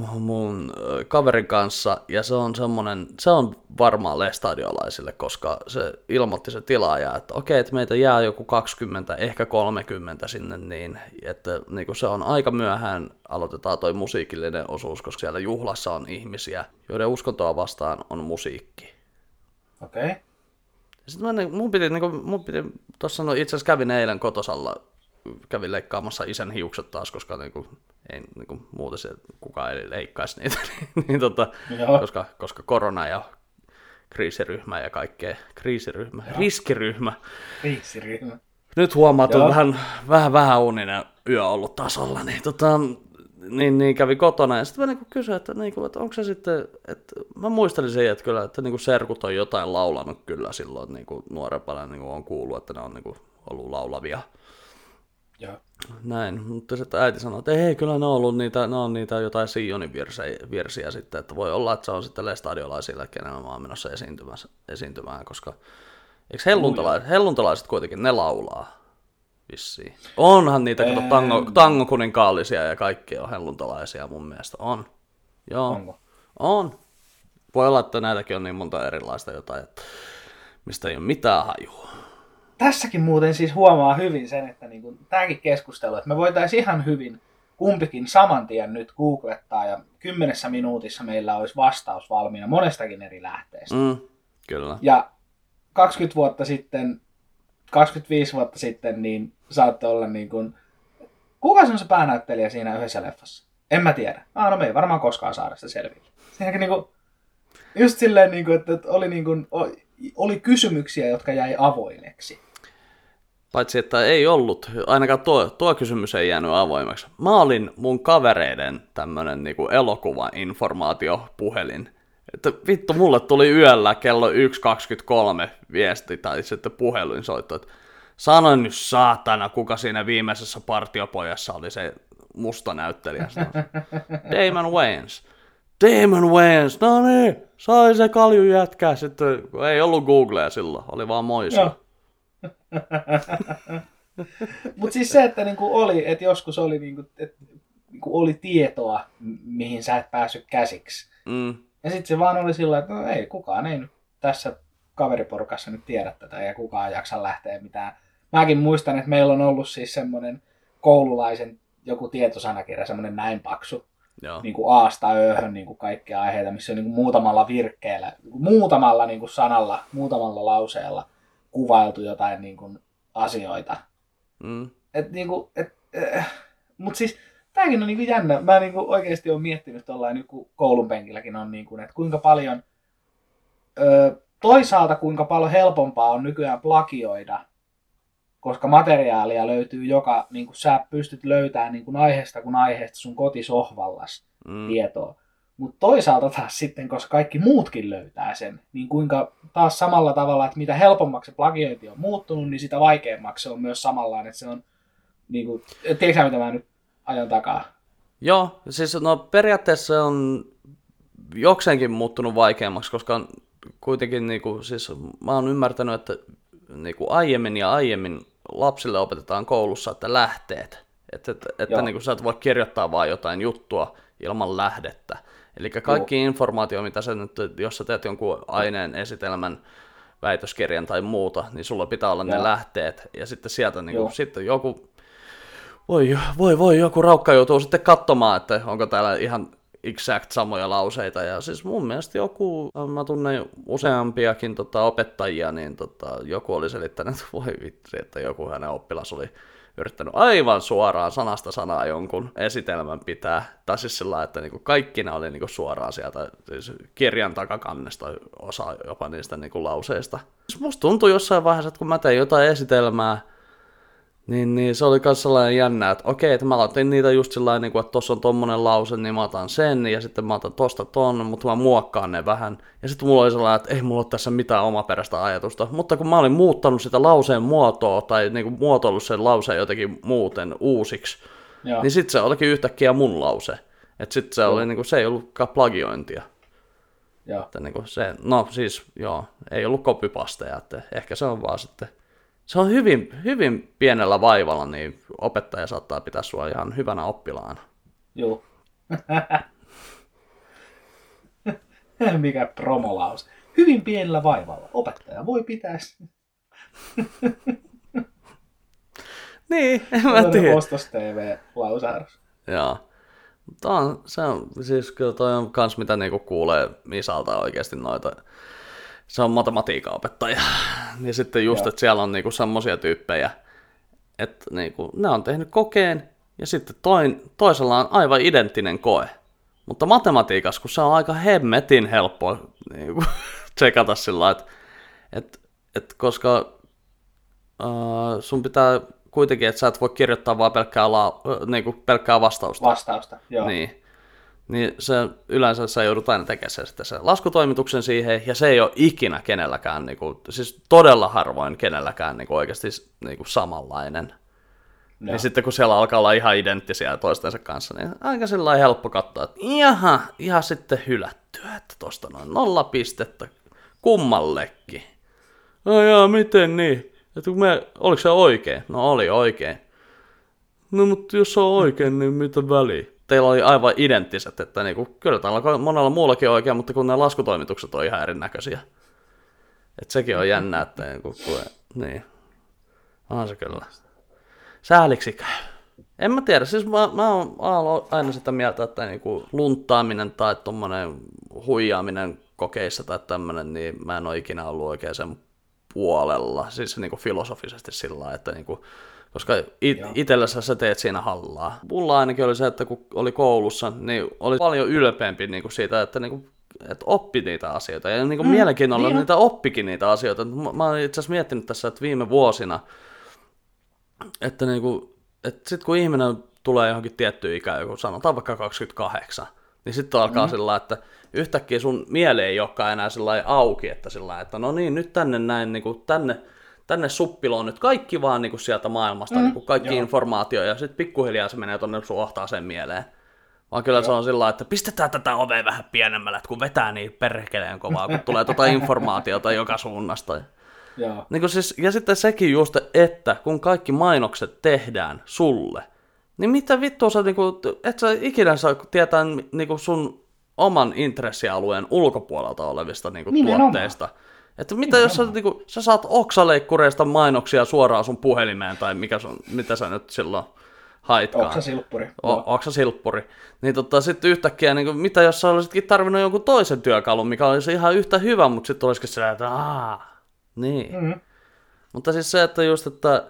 mun kaverin kanssa, ja se on semmonen, se on varmaan lestadiolaisille, koska se ilmoitti se tilaaja, että okei, että meitä jää joku 20, ehkä 30 sinne niin, että niin se on aika myöhään aloitetaan toi musiikillinen osuus, koska siellä juhlassa on ihmisiä, joiden uskontoa vastaan on musiikki. Okei. Okay. Sitten mä, mun piti, niin kuin, mun piti tuossa no, itse asiassa kävin eilen kotosalla, kävin leikkaamassa isän hiukset taas, koska niin kuin, ei niin kuin, muuten se, kukaan ei leikkaisi niitä, niin, tota, koska, koska korona ja kriisiryhmä ja kaikkea, kriisiryhmä, Joo. riskiryhmä. Riskiryhmä. Nyt huomaat, että vähän, vähän, vähän uninen yö ollut tasolla, niin tota, niin, niin kävi kotona ja sitten mä niinku kysyin, että, niinku, että onko se sitten, että mä muistelin sen, että kyllä, että niinku serkut on jotain laulanut kyllä silloin niinku nuorempana niinku on kuullut, että ne on niinku ollut laulavia. Ja. Näin, mutta sitten äiti sanoi, että ei, kyllä ne on ollut niitä, ne on niitä jotain Sionin virsiä, virsiä sitten, että voi olla, että se on sitten lestadiolaisille, kenellä mä oon menossa esiintymään, esiintymään koska eikö helluntalaiset, helluntalaiset kuitenkin, ne laulaa? Vissiin. Onhan niitä, kato, tango, tangokuninkaallisia ja kaikki on helluntalaisia mun mielestä. On. Joo. Onko? On. Voi olla, että näitäkin on niin monta erilaista jotain, että mistä ei ole mitään hajua. Tässäkin muuten siis huomaa hyvin sen, että niin kuin, tämäkin keskustelu, että me voitaisiin ihan hyvin kumpikin saman tien nyt googlettaa ja kymmenessä minuutissa meillä olisi vastaus valmiina monestakin eri lähteestä. Mm, kyllä. Ja 20 vuotta sitten 25 vuotta sitten, niin saatte olla niin kuin... Kuka on se päänäyttelijä siinä yhdessä leffassa? En mä tiedä. Ah, no me ei varmaan koskaan saada sitä selviä. Siinäkin niin kuin, just silleen, niin kuin, että oli, niin kuin, oli kysymyksiä, jotka jäi avoimeksi. Paitsi, että ei ollut, ainakaan tuo, tuo kysymys ei jäänyt avoimeksi. Mä olin mun kavereiden tämmönen niin elokuva-informaatiopuhelin että vittu, mulle tuli yöllä kello 1.23 viesti tai sitten puhelin soitto, että Sanoin nyt saatana, kuka siinä viimeisessä partiopojassa oli se musta näyttelijä. Damon Wayans. Damon Wayans, no niin, sai se kalju jätkää sitten, ei ollut Googlea silloin, oli vaan moisia. Joo. Mutta siis se, että niinku oli, että joskus oli, niinku, et, niinku oli tietoa, mihin sä et päässyt käsiksi. Mm, Ja sitten se vaan oli sillä, että no ei, kukaan ei nyt tässä kaveriporukassa nyt tiedä tätä ja kukaan jaksa lähteä mitään. Mäkin muistan, että meillä on ollut siis semmoinen koululaisen joku tietosanakirja, semmoinen näin paksu, joo. niin kuin Aasta Ööhön niin kuin kaikkia aiheita, missä on niin kuin muutamalla virkkeellä, muutamalla niin kuin sanalla, muutamalla lauseella kuvailtu jotain niin kuin asioita. Mm, Et niin kuin, et, äh, mut siis tämäkin on niin kuin jännä. Mä niin kuin oikeasti olen miettinyt tuollain, nyt kun koulun penkilläkin on, niin kuin, että kuinka paljon, ö, toisaalta kuinka paljon helpompaa on nykyään plagioida, koska materiaalia löytyy joka, niin kuin sä pystyt löytämään niin kuin aiheesta kuin aiheesta sun kotisohvallas mm, tietoa. Mutta toisaalta taas sitten, koska kaikki muutkin löytää sen, niin kuinka taas samalla tavalla, että mitä helpommaksi se plagiointi on muuttunut, niin sitä vaikeammaksi se on myös samallaan, että se on, niin kuin, tiedätkö mitä mä nyt ajan takaa? Joo, siis no periaatteessa se on jokseenkin muuttunut vaikeammaksi, koska kuitenkin niinku, siis mä oon ymmärtänyt, että niinku aiemmin ja aiemmin lapsille opetetaan koulussa, että lähteet. Että, että, että Joo. niinku, sä et voi kirjoittaa vaan jotain juttua ilman lähdettä. Eli kaikki informaatio, mitä sä nyt, jos sä teet jonkun aineen esitelmän, väitöskirjan tai muuta, niin sulla pitää olla ne Joo. lähteet. Ja sitten sieltä niin Joo. kuin, sitten joku voi, voi, voi, joku raukka joutuu sitten katsomaan, että onko täällä ihan exact samoja lauseita. Ja siis mun mielestä joku, mä tunnen useampiakin tota, opettajia, niin tota, joku oli selittänyt, että voi vitsi, että joku hänen oppilas oli yrittänyt aivan suoraan sanasta sanaa jonkun esitelmän pitää. Tai siis sillä että niinku kaikki ne oli niinku suoraan sieltä siis kirjan takakannesta osa jopa niistä niinku lauseista. Musta tuntui jossain vaiheessa, että kun mä tein jotain esitelmää, niin, niin se oli myös sellainen jännä, että okei, että mä otin niitä just sillä niin että tossa on tommonen lause, niin mä otan sen, ja sitten mä otan tosta ton, mutta mä muokkaan ne vähän. Ja sitten mulla oli sellainen, että ei mulla ole tässä mitään omaperäistä ajatusta. Mutta kun mä olin muuttanut sitä lauseen muotoa, tai niin kuin muotoillut sen lauseen jotenkin muuten uusiksi, Joo. niin sitten se olikin yhtäkkiä mun lause. Että sitten se, oli, niin kuin, se ei ollutkaan plagiointia. Joo. Että niin kuin se, no siis joo, ei ollut copypasteja, että ehkä se on vaan sitten, se on hyvin, hyvin pienellä vaivalla, niin opettaja saattaa pitää sua ihan hyvänä oppilaana. Joo. Mikä promolaus. Hyvin pienellä vaivalla. Opettaja voi pitää Niin, en mä tiedä. Ostos TV-lausahdus. Joo. Mutta on, se on, siis kyllä toi on kans mitä niinku kuulee Misalta oikeasti noita, se on matematiikan opettaja. Ja sitten just, Joo. että siellä on niinku semmosia tyyppejä, että niinku, ne on tehnyt kokeen ja sitten toin, toisella on aivan identtinen koe. Mutta matematiikassa, kun se on aika hemmetin helppo niinku, tsekata sillä että et, et koska uh, sun pitää kuitenkin, että sä et voi kirjoittaa vaan pelkkää, la, niinku, pelkkää vastausta. Vastausta. Joo. Niin. Niin se yleensä sä joudut aina tekemään sitten sen laskutoimituksen siihen, ja se ei ole ikinä kenelläkään, niin kuin, siis todella harvoin kenelläkään niin kuin oikeasti niin kuin samanlainen. Joo. Niin sitten kun siellä alkaa olla ihan identtisiä toistensa kanssa, niin aika sillä helppo katsoa, että jaha, ihan sitten hylättyä, että tosta noin nolla pistettä kummallekin. No jaa, miten niin? Että me, oliko se oikein? No oli oikein. No mutta jos se on oikein, niin mitä väliä? Teillä oli aivan identtiset, että niinku, kyllä täällä on monella muullakin oikein, mutta kun ne laskutoimitukset on ihan erinäköisiä. Et sekin on jännä, että niinku, kun, niin. On se kyllä. Sääliksi käy. En mä tiedä, siis mä, mä oon aina sitä mieltä, että niinku lunttaaminen tai tommonen huijaaminen kokeissa tai tämmönen, niin mä en ole ikinä ollut oikein sen puolella, siis niinku filosofisesti sillä lailla, että niinku, koska it, Joo. itsellessä sä teet siinä hallaa. Mulla ainakin oli se, että kun oli koulussa, niin oli paljon ylpeämpi niinku siitä, että niinku, että oppi niitä asioita. Ja niinku mm, mielenkiinnolla niin niitä oppikin niitä asioita. Mä, mä oon itse asiassa miettinyt tässä, että viime vuosina, että niinku, että sit kun ihminen tulee johonkin tiettyyn ikään, joku sanotaan vaikka 28, niin sitten alkaa mm. sillä että yhtäkkiä sun mieli ei olekaan enää sillä auki, että sillä että no niin, nyt tänne näin, niin kuin tänne, tänne suppiloon nyt kaikki vaan niin kuin sieltä maailmasta, mm, niin kuin kaikki joo. informaatio, ja sitten pikkuhiljaa se menee tuonne suohtaa sen mieleen. Vaan kyllä joo. se on sillä että pistetään tätä ovea vähän pienemmälle, että kun vetää niin perkeleen kovaa, kun tulee tuota informaatiota joka suunnasta. Joo. Niin kuin siis, ja sitten sekin just, että kun kaikki mainokset tehdään sulle, niin mitä vittua sä, niin kuin, et sä ikinä saa tietää niin kuin sun oman intressialueen ulkopuolelta olevista niin kuin, tuotteista. Että mitä jos sä, niin kuin, sä saat oksaleikkureista mainoksia suoraan sun puhelimeen, tai mikä sun, mitä sä nyt silloin haitkaan. Oksasilppuri. O- oksasilppuri. Niin tota, sitten yhtäkkiä, niin kuin, mitä jos sä olisitkin tarvinnut jonkun toisen työkalun, mikä olisi ihan yhtä hyvä, mutta sitten olisikin sillä, että aah, niin. Mm-hmm. Mutta siis se, että just, että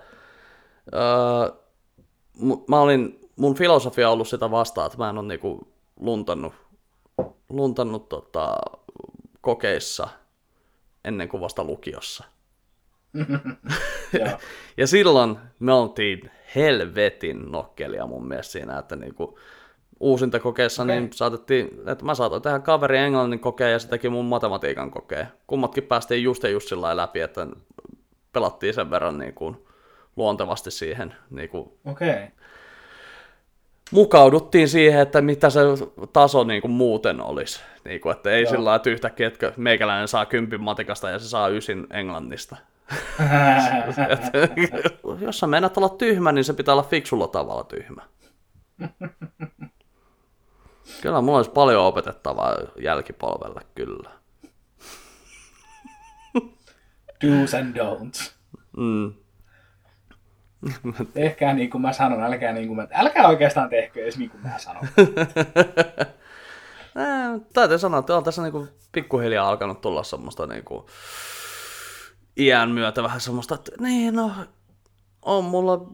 öö, mä olin, mun filosofia on ollut sitä vastaan, että mä en ole niinku luntannut, luntannut tota, kokeissa ennen kuin vasta lukiossa. ja silloin me oltiin helvetin nokkelia mun mielestä siinä, että niinku, uusinta kokeessa okay. niin saatettiin, että mä saatoin tehdä kaveri englannin kokeen ja se teki mun matematiikan kokeen. Kummatkin päästiin just ja just sillä läpi, että pelattiin sen verran niin kuin luontevasti siihen. Niin kuin okay. Mukauduttiin siihen, että mitä se taso niin kuin muuten olisi. Niin kuin, että ei Joo. sillä että yhtäkkiä, että meikäläinen saa kympin matikasta ja se saa ysin englannista. jos sä menet olla tyhmä, niin se pitää olla fiksulla tavalla tyhmä. Kyllä mulla olisi paljon opetettavaa jälkipolvelle, kyllä. Do's and don'ts. Mm. Tehkää niin kuin mä sanon, älkää niin kuin mä... Älkää oikeastaan tehkö edes niin kuin mä sanon. Ää, täytyy sanoa, että on tässä niinku pikkuhiljaa alkanut tulla semmoista niinku iän myötä vähän semmoista, että niin no, on mulla,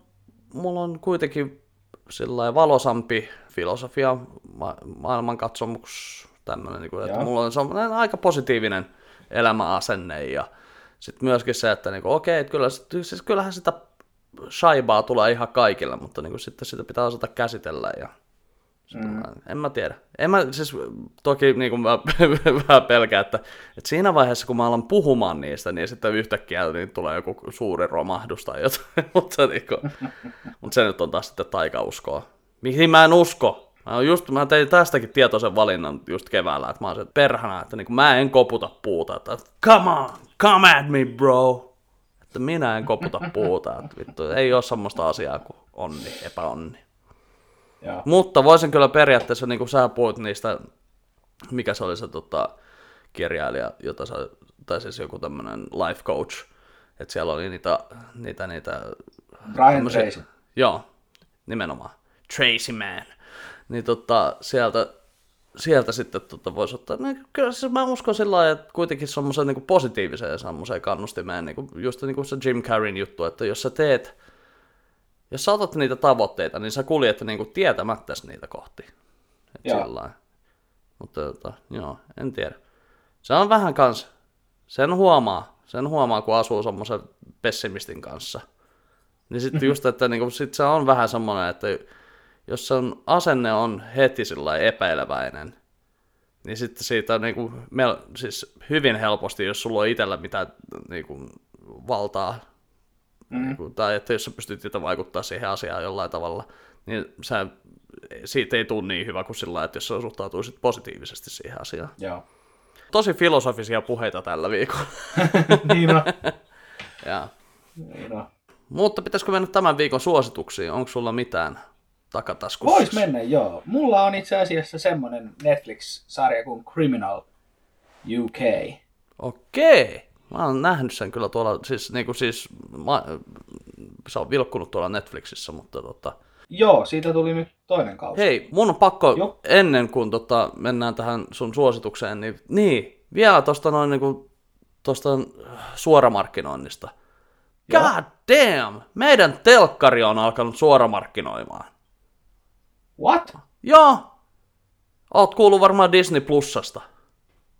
mulla on kuitenkin sillä valosampi filosofia, ma- maailmankatsomus, tämmöinen, niin kuin, että mulla on semmoinen aika positiivinen elämäasenne ja sitten myöskin se, että niin kuin, okei, että kyllä, siis kyllähän sitä shaibaa tulee ihan kaikille, mutta niin kuin, sitten sitä pitää osata käsitellä ja Mm. En mä tiedä. En mä, siis toki niin kuin mä vähän pelkään, että, että siinä vaiheessa kun mä alan puhumaan niistä, niin sitten yhtäkkiä niin tulee joku suuri romahdus tai jotain, mutta, niin kuin, mutta se nyt on taas sitten taikauskoa. Mihin mä en usko? Mä, just, mä tein tästäkin tietoisen valinnan just keväällä, että mä oon se, perhana, että niin kuin mä en koputa puuta, että come on, come at me bro. Että minä en koputa puuta, että vittu, ei ole semmoista asiaa kuin onni, epäonni. Ja. Mutta voisin kyllä periaatteessa, niin kuin sä puhuit niistä, mikä se oli se tota, kirjailija, jota sä, tai siis joku tämmöinen life coach, että siellä oli niitä, niitä, niitä Brian Tracy. Joo, nimenomaan. Tracy Man. Niin tota, sieltä, sieltä sitten tota voisi ottaa, niin kyllä siis mä uskon sillä lailla, että kuitenkin semmoiseen niin positiiviseen semmoiseen kannustimeen, niin kuin, just niin kuin se Jim Carreyn juttu, että jos sä teet jos sä otat niitä tavoitteita, niin sä kuljet niinku tietämättä niitä kohti. Et joo. Mutta tota, joo, en tiedä. Se on vähän kans, sen huomaa, sen huomaa, kun asuu semmoisen pessimistin kanssa. Niin sitten just, että niinku, sit se on vähän semmoinen, että jos sen asenne on heti sillä epäileväinen, niin sitten siitä on niinku, siis hyvin helposti, jos sulla on itsellä mitään niinku, valtaa Mm. Niin tai että jos sä pystyt itse vaikuttaa siihen asiaan jollain tavalla, niin sä, siitä ei tule niin hyvä kuin sillä että jos sä suhtautuisit positiivisesti siihen asiaan. Joo. Tosi filosofisia puheita tällä viikolla. niin on. Niin on. Mutta pitäisikö mennä tämän viikon suosituksiin? Onko sulla mitään takataskussa? Vois mennä, joo. Mulla on itse asiassa semmonen Netflix-sarja kuin Criminal UK. Okei. Mä oon nähnyt sen kyllä tuolla, siis, niin kuin siis mä, se on vilkkunut tuolla Netflixissä, mutta tota... Joo, siitä tuli nyt toinen kausi. Hei, mun on pakko jo. ennen kuin tota, mennään tähän sun suositukseen, niin, niin vielä tuosta noin niin kuin, tosta suoramarkkinoinnista. God Joo. damn! Meidän telkkari on alkanut suoramarkkinoimaan. What? Joo. Oot kuullut varmaan Disney Plusasta.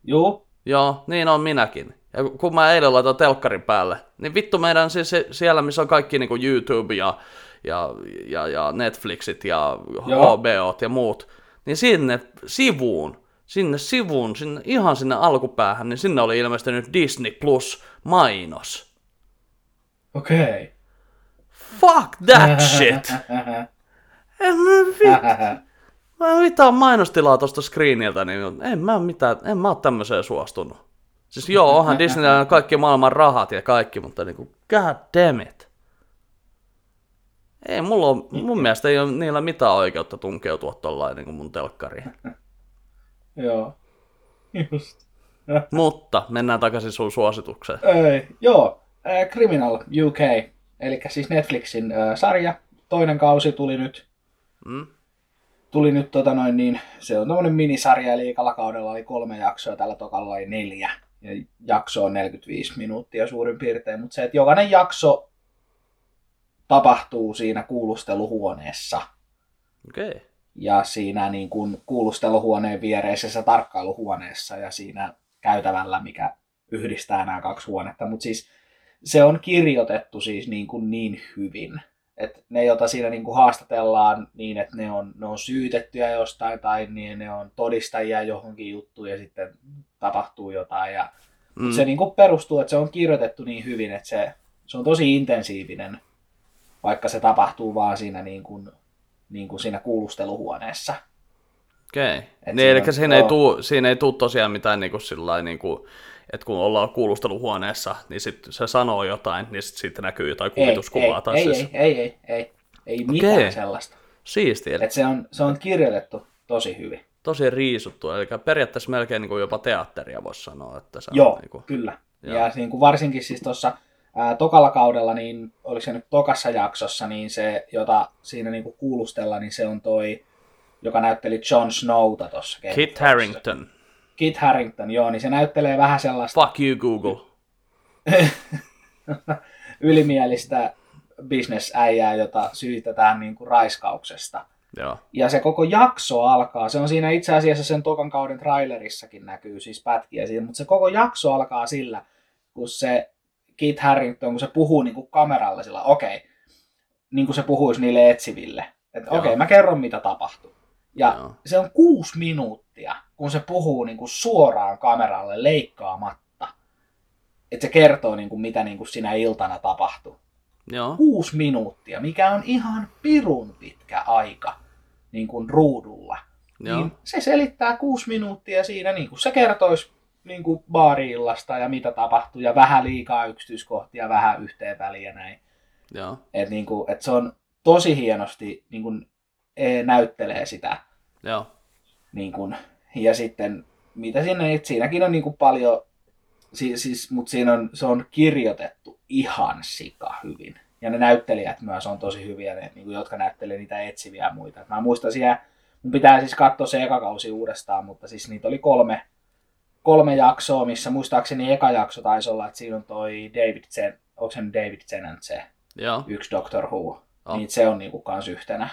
Joo. Joo, niin on minäkin. Ja kun mä eilen laitan telkkarin päälle, niin vittu meidän siis siellä, missä on kaikki niin kuin YouTube ja, ja, ja, ja Netflixit ja HBOt ja muut, niin sinne sivuun, sinne sivuun, sinne, ihan sinne alkupäähän, niin sinne oli ilmestynyt Disney Plus mainos. Okei. Okay. Fuck that shit! En mä vit... Mä en mitään mainostilaa tosta screeniltä, niin en mä mitään, en mä oo tämmöiseen suostunut. Siis joo, onhan Disneyllä kaikki maailman rahat ja kaikki, mutta niinku, god damn it. Ei, mulla on, mun mielestä ei ole niillä mitään oikeutta tunkeutua tollain niin mun telkkariin. Joo. Just. Mutta mennään takaisin sun suositukseen. Öö, joo, äh, Criminal UK, eli siis Netflixin äh, sarja. Toinen kausi tuli nyt. Mm? Tuli nyt tota noin niin, se on tämmönen minisarja, eli ekalla kaudella oli kolme jaksoa, tällä tokalla oli neljä. Ja jakso on 45 minuuttia suurin piirtein, mutta se, että jokainen jakso tapahtuu siinä kuulusteluhuoneessa. Okei. Okay. Ja siinä niin kuin kuulusteluhuoneen viereisessä tarkkailuhuoneessa ja siinä käytävällä, mikä yhdistää nämä kaksi huonetta. Mutta siis se on kirjoitettu siis niin, kuin niin hyvin, että ne, joita siinä niin kuin haastatellaan niin, että ne on, ne on syytettyjä jostain tai niin ne on todistajia johonkin juttuun ja sitten tapahtuu jotain. Ja, mm. Se niin kuin perustuu, että se on kirjoitettu niin hyvin, että se, se on tosi intensiivinen, vaikka se tapahtuu vaan siinä, niin kuin, niin kuin siinä kuulusteluhuoneessa. Okei. Okay. Niin, eli siinä, ei tuu, siinä ei tule tosiaan mitään niin kuin sillä niin kuin, että kun ollaan kuulusteluhuoneessa, niin sitten se sanoo jotain, niin sitten siitä näkyy jotain kuvituskuvaa. Ei, tai ei, siis... ei, ei, ei, ei, ei mitään okay. sellaista. Siistiä. Et se, on, se on kirjoitettu tosi hyvin. Tosi riisuttu, eli periaatteessa melkein niin kuin jopa teatteria voisi sanoa. Että se Joo, on, niin kuin... kyllä. Joo. Ja niin kuin varsinkin siis tuossa tokalla kaudella, niin oliko se nyt tokassa jaksossa, niin se, jota siinä niin kuin kuulustella, niin se on toi, joka näytteli Jon Snowta tuossa. Kit Harrington. Kit Harrington, joo, niin se näyttelee vähän sellaista... Fuck you Google. ylimielistä bisnesäijää, jota syytetään niin kuin raiskauksesta. Joo. Ja se koko jakso alkaa, se on siinä itse asiassa sen tokan kauden trailerissakin näkyy siis pätkiä siitä, mutta se koko jakso alkaa sillä, kun se Kit Harrington, kun se puhuu niin kuin kameralle sillä, okei, okay, niin kuin se puhuisi niille etsiville. Että okei, okay, mä kerron mitä tapahtui. Ja Joo. se on kuusi minuuttia, kun se puhuu niin kuin suoraan kameralle leikkaamatta. Että se kertoo, niin kuin, mitä niin kuin sinä iltana tapahtui. Joo. Kuusi minuuttia, mikä on ihan pirun pitkä aika niin kuin ruudulla. Joo. Niin se selittää kuusi minuuttia siinä, niin kuin se kertoisi niin kuin baariillasta ja mitä tapahtuu ja vähän liikaa yksityiskohtia, vähän yhteen väliin ja näin. Joo. Et, niin kuin, et se on tosi hienosti niin kuin, e, näyttelee sitä. Joo. Niin kuin, ja sitten mitä sinne, siinäkin on niin kuin paljon, siis, siis, mutta siinä on, se on kirjoitettu ihan sika hyvin. Ja ne näyttelijät myös on tosi hyviä, ne, niin kuin, jotka näyttelee niitä etsiviä ja muita. Et mä muistan siellä, mun pitää siis katsoa se eka kausi uudestaan, mutta siis niitä oli kolme, kolme jaksoa, missä muistaakseni eka jakso taisi olla, että siinä on toi David Zen, onko se David Tennant se Joo. yksi Doctor Who, oh. niin se on niinku kans yhtenä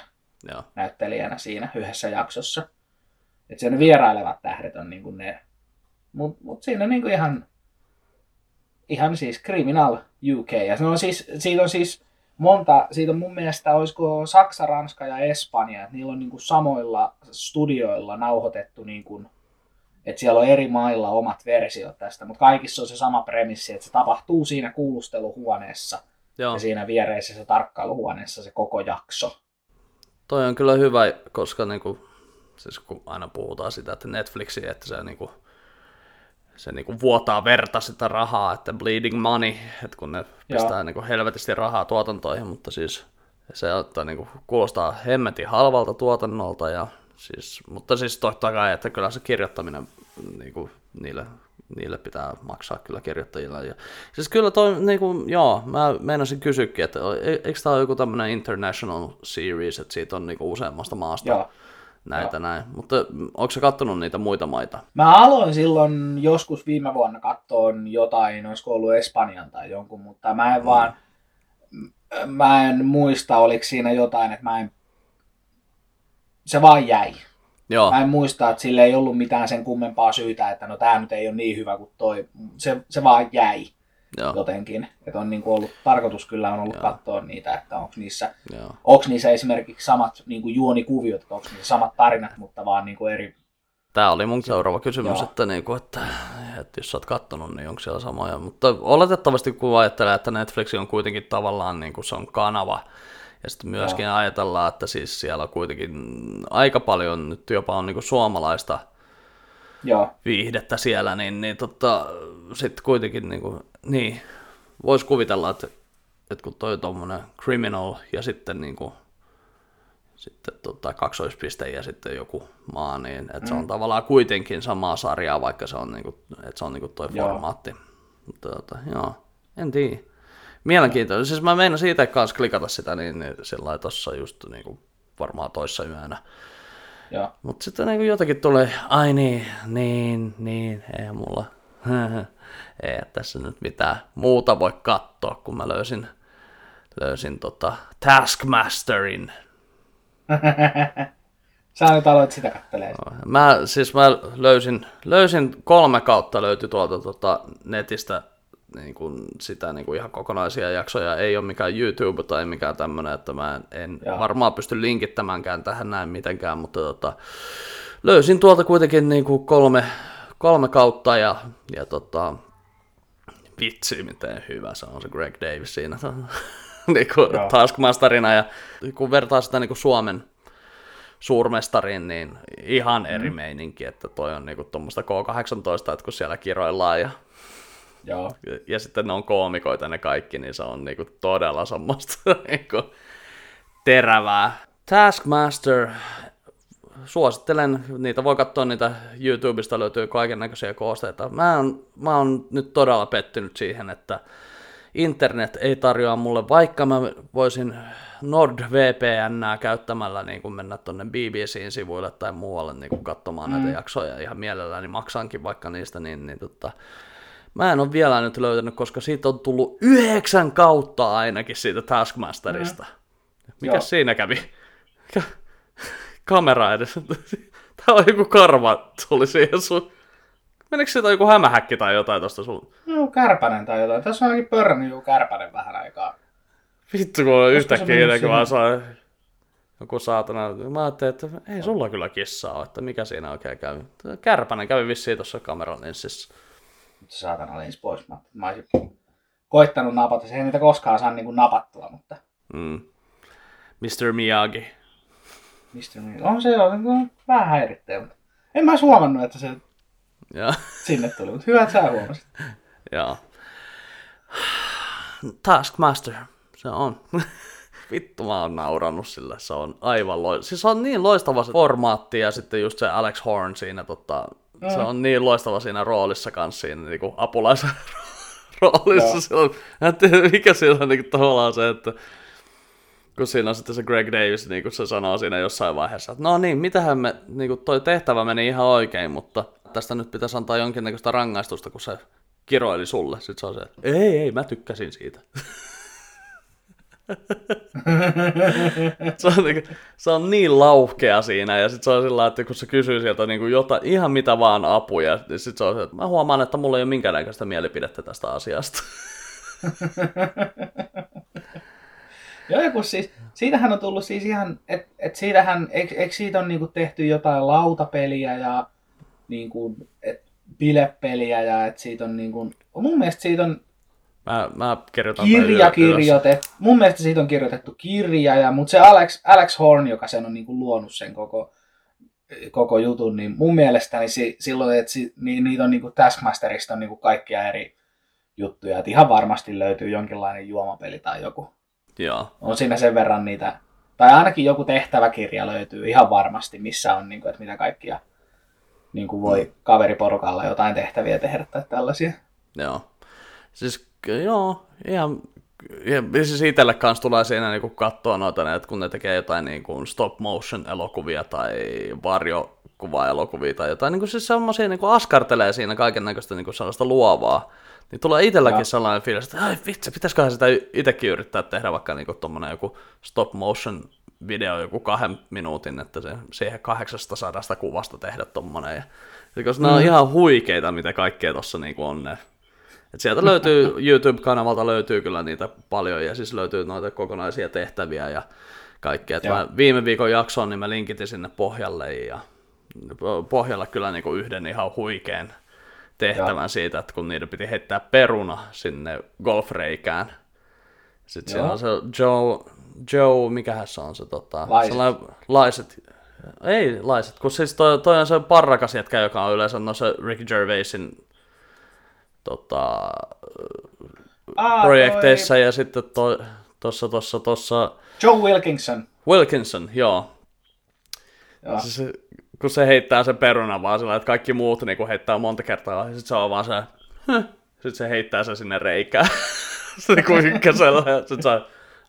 Joo. näyttelijänä siinä yhdessä jaksossa. Että sen vierailevat tähdet on niinku ne, mutta mut siinä on niinku ihan, ihan siis Criminal UK. Ja se on siis, siitä on siis monta, siitä on mun mielestä olisiko Saksa, Ranska ja Espanja, että niillä on niinku samoilla studioilla nauhoitettu niinku että siellä on eri mailla omat versiot tästä, mutta kaikissa on se sama premissi, että se tapahtuu siinä kuulusteluhuoneessa Joo. ja siinä viereisessä tarkkailuhuoneessa se koko jakso. Toi on kyllä hyvä, koska niinku, siis kun aina puhutaan sitä, että Netflixi, että se niinku, se niinku vuotaa verta sitä rahaa, että bleeding money, että kun ne pistää niinku helvetisti rahaa tuotantoihin, mutta siis se että niinku, kuulostaa hemmetin halvalta tuotannolta ja Siis, mutta siis totta kai, että kyllä se kirjoittaminen niin kuin, niille, niille pitää maksaa kyllä kirjoittajilla. Ja, siis kyllä toi, niin kuin, joo, mä meinasin kysyäkin, että e, eikö tämä ole joku tämmöinen international series, että siitä on niin kuin, useammasta maasta joo. Näitä joo. näin. Mutta onko se kattonut niitä muita maita? Mä aloin silloin joskus viime vuonna katsoa jotain, olisiko ollut Espanjan tai jonkun, mutta mä en mm. vaan, mä en muista, oliko siinä jotain, että mä en se vaan jäi. Joo. Mä en muista, että sille ei ollut mitään sen kummempaa syytä, että no tämä nyt ei ole niin hyvä kuin toi. Se, se vaan jäi Joo. jotenkin. Että on niinku ollut, tarkoitus kyllä on ollut Joo. katsoa niitä, että onko niissä, niissä esimerkiksi samat niinku juonikuviot, onko niissä samat tarinat, mutta vaan niinku eri, Tämä oli mun seuraava kysymys, että, niin kuin, että, että jos sä oot kattonut, niin onko siellä samoja. Mutta oletettavasti kun ajattelee, että Netflix on kuitenkin tavallaan niin kuin se on kanava, ja sitten myöskin Joo. ajatellaan, että siis siellä on kuitenkin aika paljon nyt jopa on niin kuin suomalaista Joo. viihdettä siellä, niin, niin tota, sitten kuitenkin niin, kuin, niin voisi kuvitella, että, että kun toi tuommoinen criminal ja sitten niin kuin, sitten tota, kaksoispiste ja sitten joku maa, niin että mm. se on mm. tavallaan kuitenkin samaa sarjaa, vaikka se on, niinku, että se on niinku toi joo. formaatti. Mutta tota, joo, en tiedä. Mielenkiintoista. Siis mä meinasin siitä kanssa klikata sitä, niin, niin sillä tuossa just niinku, varmaan toissa yönä. Mutta sitten niinku jotenkin tulee, ai niin, niin, niin, ei mulla, ei tässä nyt mitään muuta voi katsoa, kun mä löysin, löysin tota Taskmasterin. Sä nyt aloit sitä kattelee. Mä, siis mä löysin, löysin kolme kautta löytyi tuolta tota, netistä niin kuin sitä niin kuin ihan kokonaisia jaksoja. Ei ole mikään YouTube tai mikään tämmöinen, että mä en Joo. varmaan pysty linkittämäänkään tähän näin mitenkään, mutta tota, löysin tuolta kuitenkin niin kuin kolme, kolme kautta ja, ja tota, vitsi miten hyvä se on se Greg Davis siinä niin kuin Taskmasterina ja kun vertaa sitä niin kuin Suomen suurmestariin, niin ihan eri mm. meininki, että toi on niinku tuommoista K18, että kun siellä kiroillaan ja, Joo. ja, ja sitten ne on koomikoita ne kaikki, niin se on niinku todella semmoista niinku terävää. Taskmaster, suosittelen, niitä voi katsoa niitä YouTubesta, löytyy kaiken näköisiä koosteita. Mä oon, mä oon nyt todella pettynyt siihen, että internet ei tarjoa mulle, vaikka mä voisin NordVPN käyttämällä niin kuin mennä tuonne BBCin sivuille tai muualle niin katsomaan mm. näitä jaksoja ihan mielelläni, niin maksankin vaikka niistä, niin, niin tota, mä en ole vielä nyt löytänyt, koska siitä on tullut yhdeksän kautta ainakin siitä Taskmasterista. Mm. Mikä Joo. siinä kävi? Kamera edes. Tämä on joku karva, tuli siihen sun Menikö siitä joku hämähäkki tai jotain tosta sun? No, kärpänen tai jotain. Tässä on ainakin pörrännyt joku kärpänen vähän aikaa. Vittu, kun on yhtäkkiä jotenkin vaan saa joku saatana. Mä ajattelin, että ei sulla kyllä kissaa ole, että mikä siinä oikein kävi. Kärpänen kävi vissiin tuossa kameran linssissä. Saatana lins pois. Mä, mä olisin koittanut napata. Se ei niitä koskaan saa niin napattua, mutta... Mm. Mr. Miyagi. Mr. Miyagi. On se jo niin vähän häirittäjä, mutta en mä huomannut, että se ja. sinne tuli, mutta hyvä, että sä huomasit. Joo. Taskmaster, se on. Vittu mä oon naurannut sillä, se on aivan loistava. Siis se on niin loistava se formaatti ja sitten just se Alex Horn siinä, tota. Se on niin loistava siinä roolissa kanssa siinä niin kuin apulaisen roolissa. On, mikä siellä on niin kuin, tavallaan se, että kun siinä on sitten se Greg Davis, niin kuin se sanoo siinä jossain vaiheessa, että no niin, mitähän me, niin kuin toi tehtävä meni ihan oikein, mutta tästä nyt pitäisi antaa jonkinnäköistä rangaistusta, kun se kiroili sulle. Sitten se on se, että ei, ei, mä tykkäsin siitä. se, on niin, se on niin lauhkea siinä, ja sitten se on sillä että kun se kysyy sieltä niin kuin jotain, ihan mitä vaan apuja, niin sitten se on että mä huomaan, että mulla ei ole minkäännäköistä mielipidettä tästä asiasta. Joo, ja kun siis, siitähän on tullut siis ihan, että et siitähän, eikö, eikö siitä on niinku tehty jotain lautapeliä ja niin kuin, et, bilepeliä ja että siitä on niin kuin, mun mielestä siitä on Mä, mä kirjoitan kirja kirjoitettu. Mun mielestä siitä on kirjoitettu kirja, ja, mutta se Alex, Alex Horn, joka sen on niin kuin luonut sen koko, koko jutun, niin mun mielestä niin si, silloin, että si, niin, niitä on niin kuin Taskmasterista on niin kuin kaikkia eri juttuja, että ihan varmasti löytyy jonkinlainen juomapeli tai joku. Joo. On siinä sen verran niitä, tai ainakin joku tehtäväkirja löytyy ihan varmasti, missä on, niin kuin, että mitä kaikkia niin kuin voi kaveriporukalla jotain tehtäviä tehdä tai tällaisia. Joo. Siis joo, ihan ja siis itselle kanssa tulee siinä niin katsoa noita, että kun ne tekee jotain niin kuin stop motion elokuvia tai varjokuva elokuvia tai jotain, niin kuin siis semmoisia niin askartelee siinä kaiken näköistä niin sellaista luovaa, niin tulee itselläkin ja. sellainen fiilis, että ai vitsi, pitäisiköhän sitä itsekin yrittää tehdä vaikka niin kuin joku stop motion video joku kahden minuutin, että se, siihen 800 kuvasta tehdä tommonen. Ja, ja koska mm. nämä on ihan huikeita, mitä kaikkea tuossa niinku on ne. Et sieltä löytyy, YouTube-kanavalta löytyy kyllä niitä paljon, ja siis löytyy noita kokonaisia tehtäviä ja kaikkea. Et mä viime viikon jaksoon, niin mä linkitin sinne pohjalle, ja pohjalla kyllä niin kuin yhden ihan huikean tehtävän Joo. siitä, että kun niiden piti heittää peruna sinne golfreikään. Sitten siellä on se Joe, Joe mikähän se on se tota, laiset. laiset. Ei laiset, kun siis toi, toi on se parrakas jätkä, joka on yleensä no se Ricky Gervaisin tota, Aa, projekteissa toi... ja sitten to, tossa, tossa, tossa... Joe Wilkinson. Wilkinson, joo. joo. Se, kun se heittää sen perunan vaan sillä, että kaikki muut niin heittää monta kertaa, ja sitten se on vaan se, sitten se heittää sen sinne reikään. se niin kuin ykkösellä, ja sitten se,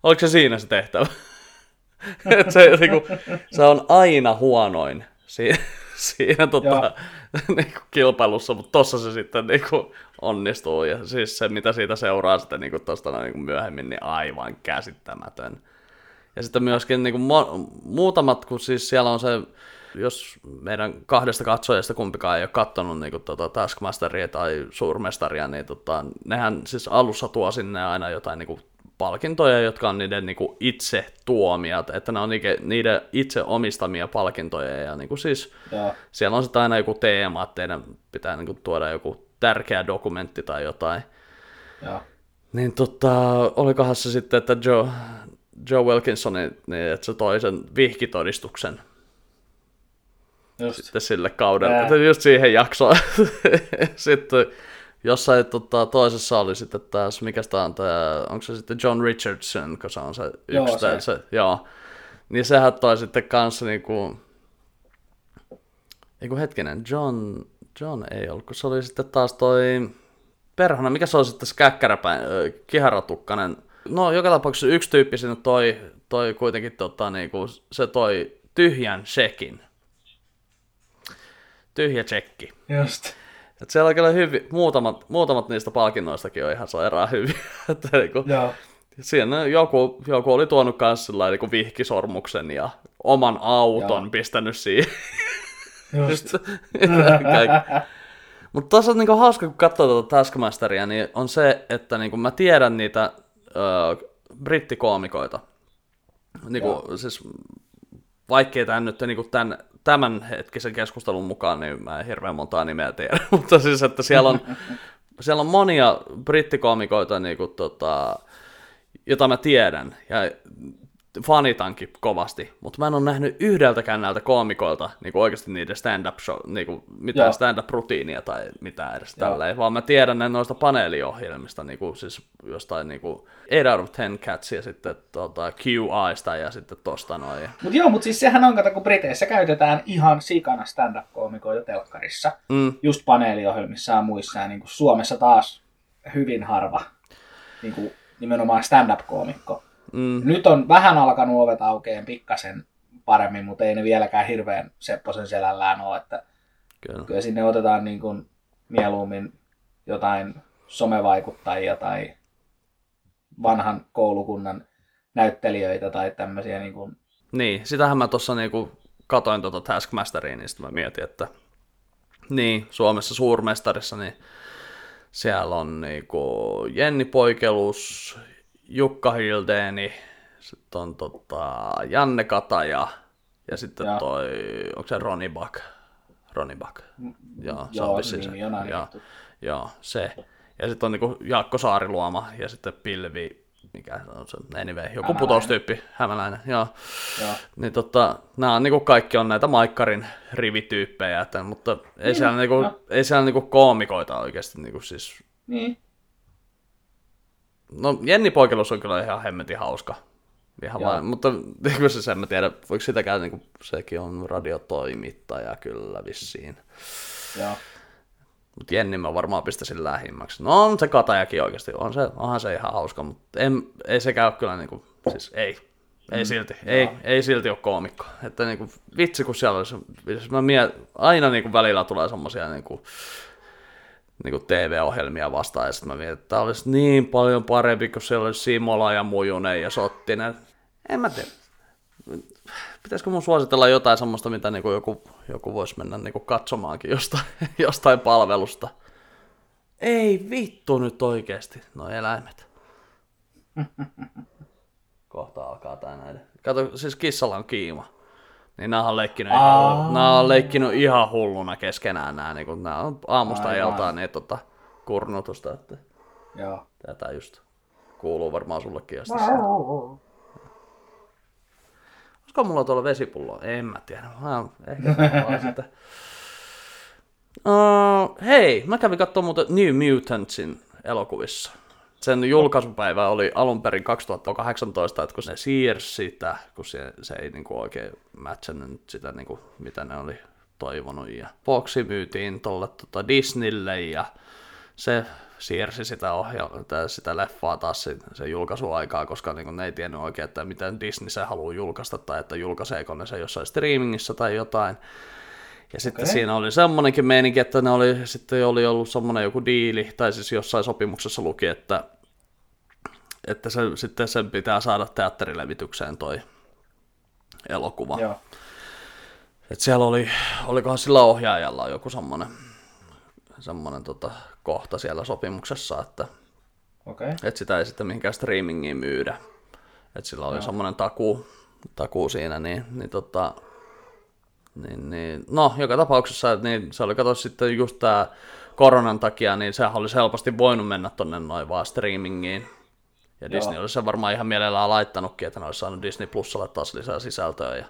oliko se siinä se tehtävä? Et se, niin kuin, se on aina huonoin siinä, siinä tota, niin kuin kilpailussa, mutta tossa se sitten niin kuin, onnistuu. Ja siis se, mitä siitä seuraa sitten niin tosta, niin myöhemmin, niin aivan käsittämätön. Ja sitten myöskin niin kuin, muutamat, kun siis siellä on se jos meidän kahdesta katsojasta kumpikaan ei ole katsonut niin kuin, tota, Taskmasteria tai Suurmestaria, niin tota, nehän siis alussa tuo sinne aina jotain niin kuin, palkintoja, jotka on niiden niin kuin, itse tuomiat, että ne on niiden itse omistamia palkintoja, ja niin kuin, siis ja. siellä on sitten aina joku teema, että teidän pitää niin kuin, tuoda joku tärkeä dokumentti tai jotain. Ja. Niin tota, olikohan se sitten, että Joe, Joe Wilkinson, niin, että se toi sen vihkitodistuksen Just. sitten sille kaudelle, Ää. just siihen jaksoon. sitten jossain tota, toisessa oli sitten taas, mikä tämä on tämä, onko se sitten John Richardson, kun se on se yksi, joo, se. se joo. Niin sehän toi sitten kanssa niinku, eiku hetkinen, John, John ei ollut, kun se oli sitten taas toi, perhana, mikä se on sitten se käkkäräpäin, kiharatukkanen, no joka tapauksessa yksi tyyppi sinne toi, toi kuitenkin tota, niinku, se toi tyhjän shekin tyhjä tsekki. Just. Et siellä on kyllä hyvin, muutamat, muutamat niistä palkinnoistakin on ihan sairaan hyviä. että niinku, Joo. Siinä joku, joku oli tuonut kanssa niinku vihkisormuksen ja oman auton Joo. pistänyt siihen. Just. Mutta tuossa on niinku hauska, kun katsoo tuota Taskmasteria, niin on se, että niinku mä tiedän niitä ö, brittikoomikoita. Niinku, siis vaikkei tämä nyt niinku tämän tämän hetkisen keskustelun mukaan, niin mä en hirveän montaa nimeä tiedä, mutta siis, että siellä on, siellä on monia brittikoomikoita, niin kuin, tota, jota mä tiedän, ja fanitankin kovasti, mutta mä en ole nähnyt yhdeltäkään näiltä koomikoilta niin kuin oikeasti niiden stand-up show, niin kuin mitään stand-up-rutiinia tai mitään edes Joo. tälleen, vaan mä tiedän ne noista paneeliohjelmista, niin kuin, siis jostain niin kuin 8 out of 10 Cats ja sitten tota, QIsta ja sitten tosta noin. Mut joo, mutta siis sehän on, kato, kun Briteissä käytetään ihan sikana stand-up-koomikoita telkkarissa, mm. just paneeliohjelmissa ja muissa, ja niin kuin Suomessa taas hyvin harva niin kuin nimenomaan stand-up-koomikko Mm. Nyt on vähän alkanut ovet aukeen pikkasen paremmin, mutta ei ne vieläkään hirveän Sepposen selällään ole. Että kyllä. kyllä sinne otetaan niin kuin mieluummin jotain somevaikuttajia tai vanhan koulukunnan näyttelijöitä tai tämmöisiä. Niin, kuin... niin sitähän mä tuossa niin katoin tuota Taskmasteria, niin sitten mä mietin, että niin, Suomessa suurmestarissa, niin siellä on niinku Jenni Poikelus, Jukka Hildeeni, sitten on tota Janne Kataja ja sitten ja. toi, onko se Roni Bak? Roni Bak. Mm, joo, se on se. Joo, joo, se. Ja sitten on niinku Jaakko Saariluoma ja sitten Pilvi, mikä on se, anyway, joku Hämäläinen. putoustyyppi, hämäläinen, joo. joo. Niin tota, nämä on niinku kaikki on näitä Maikkarin rivityyppejä, että, mutta ei niin, siellä, niinku, no. ei siellä niinku koomikoita oikeasti niinku siis. Niin. No Jenni Poikelus on kyllä ihan hemmetin hauska. Ihan vain, mutta niin se en mä tiedä, voiko sitäkään, niin kuin, sekin on radiotoimittaja kyllä vissiin. Joo. Mutta Jenni mä varmaan pistäisin lähimmäksi. No on se katajakin oikeasti, on se, onhan se ihan hauska, mutta en, ei se käy kyllä niin kuin, siis ei. Ei mm. silti, ei, ei silti ole koomikko. Että niin kuin, vitsi kun siellä olisi, mä miet, aina niin kuin välillä tulee semmoisia niin kuin, niin kuin TV-ohjelmia vastaan, ja sitten mä mietin, että tämä olisi niin paljon parempi, kun siellä olisi Simola ja Mujunen ja Sottinen. En mä tiedä. Pitäisikö mun suositella jotain semmoista, mitä niin kuin joku, joku voisi mennä niin kuin katsomaankin jostain, jostain palvelusta? Ei vittu nyt oikeasti, no eläimet. Kohta alkaa tää näiden. Kato, siis kissalla on kiima. Niin nämä on leikkinyt, ihan, nämä on leikkinyt ihan hulluna keskenään nämä, niin kun nämä on aamusta Aivan. iltaan niin tota, kurnutusta, että Joo. tätä just kuuluu varmaan sullekin asti. Olisiko mulla tuolla vesipullo? En mä tiedä. Mä ehkä vaan sitä. Uh, hei, mä kävin katsomaan muuten New Mutantsin elokuvissa. Sen julkaisupäivä oli alun perin 2018, että kun se siirsi sitä, kun se, se ei niinku oikein matchannut sitä, niinku, mitä ne oli toivonut. Ja Foxi myytiin tuolle tota Disneylle ja se siirsi sitä, ohja- sitä leffaa taas sen, sen julkaisuaikaa, koska niin ne ei tiennyt oikein, että miten Disney se haluaa julkaista, tai että julkaiseeko ne se jossain streamingissä tai jotain. Ja sitten Okei. siinä oli semmonenkin meininki, että ne oli, sitten oli ollut semmoinen joku diili, tai siis jossain sopimuksessa luki, että, että se, sitten sen pitää saada teatterilevitykseen toi elokuva. Joo. Et siellä oli, olikohan sillä ohjaajalla joku semmoinen, semmoinen tota, kohta siellä sopimuksessa, että, Okei. että sitä ei sitten mihinkään streamingiin myydä. Että sillä oli semmoinen takuu, takuu siinä, niin, niin, tota, niin, niin, no joka tapauksessa, niin se oli kato sitten just tää koronan takia, niin sehän olisi helposti voinut mennä tonne noin vaan streamingiin. Ja Disney Joo. olisi sen varmaan ihan mielellään laittanutkin, että ne olisi saanut Disney Plusalle taas lisää sisältöä ja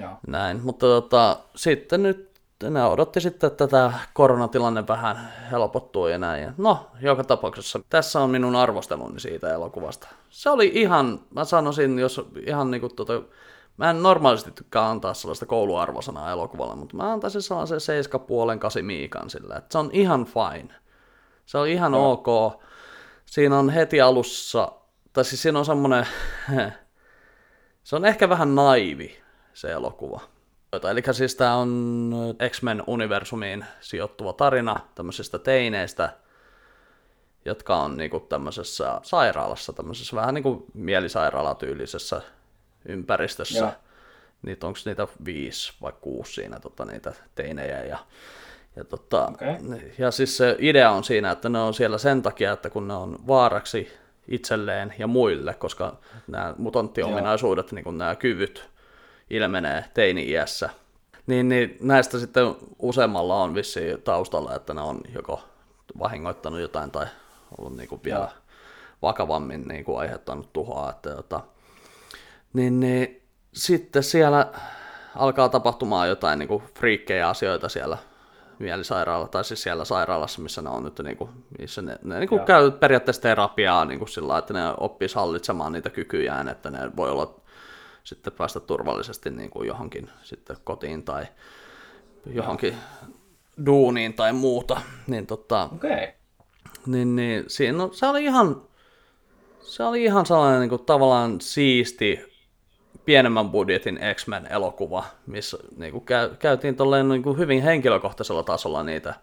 Joo. näin, mutta tota, sitten nyt ne odotti sitten, että tämä koronatilanne vähän helpottuu ja näin. Ja no, joka tapauksessa tässä on minun arvosteluni siitä elokuvasta. Se oli ihan, mä sanoisin, jos ihan niinku tota, mä en normaalisti tykkää antaa sellaista kouluarvosanaa elokuvalle, mutta mä antaisin sellaisen 7,5 8 miikan sillä, että se on ihan fine. Se on ihan Joo. ok. Siinä on heti alussa, tai siis siinä on semmoinen, se on ehkä vähän naivi se elokuva. Eli siis tämä on X-Men universumiin sijoittuva tarina tämmöisistä teineistä, jotka on niinku tämmöisessä sairaalassa, tämmöisessä vähän niinku mielisairaalatyylisessä ympäristössä. Joo. Niitä onko niitä viisi vai kuusi siinä tota, niitä teinejä ja ja, tota, Okei. ja siis se idea on siinä, että ne on siellä sen takia, että kun ne on vaaraksi itselleen ja muille, koska nämä mutanttiominaisuudet, niin kuin nämä kyvyt ilmenee teini-iässä, niin, niin näistä sitten useammalla on vissiin taustalla, että ne on joko vahingoittanut jotain tai ollut niin kuin vielä Joo. vakavammin niin kuin aiheuttanut tuhoa. Että, jota, niin, niin, sitten siellä alkaa tapahtumaan jotain niin kuin friikkejä asioita siellä mielisairaala, tai siis siellä sairaalassa, missä ne on nyt, niin kuin, missä ne, ne niin kuin käy periaatteessa terapiaa niin kuin sillä että ne oppis hallitsemaan niitä kykyjään, että ne voi olla sitten päästä turvallisesti niin kuin johonkin sitten kotiin tai johonkin duuniin tai muuta, niin tota, Okei. niin, niin siinä on, se oli ihan, se oli ihan sellainen niin kuin, tavallaan siisti pienemmän budjetin X-Men elokuva, missä niin kuin, käy, käytiin tolleen, niin kuin, hyvin henkilökohtaisella tasolla niitä,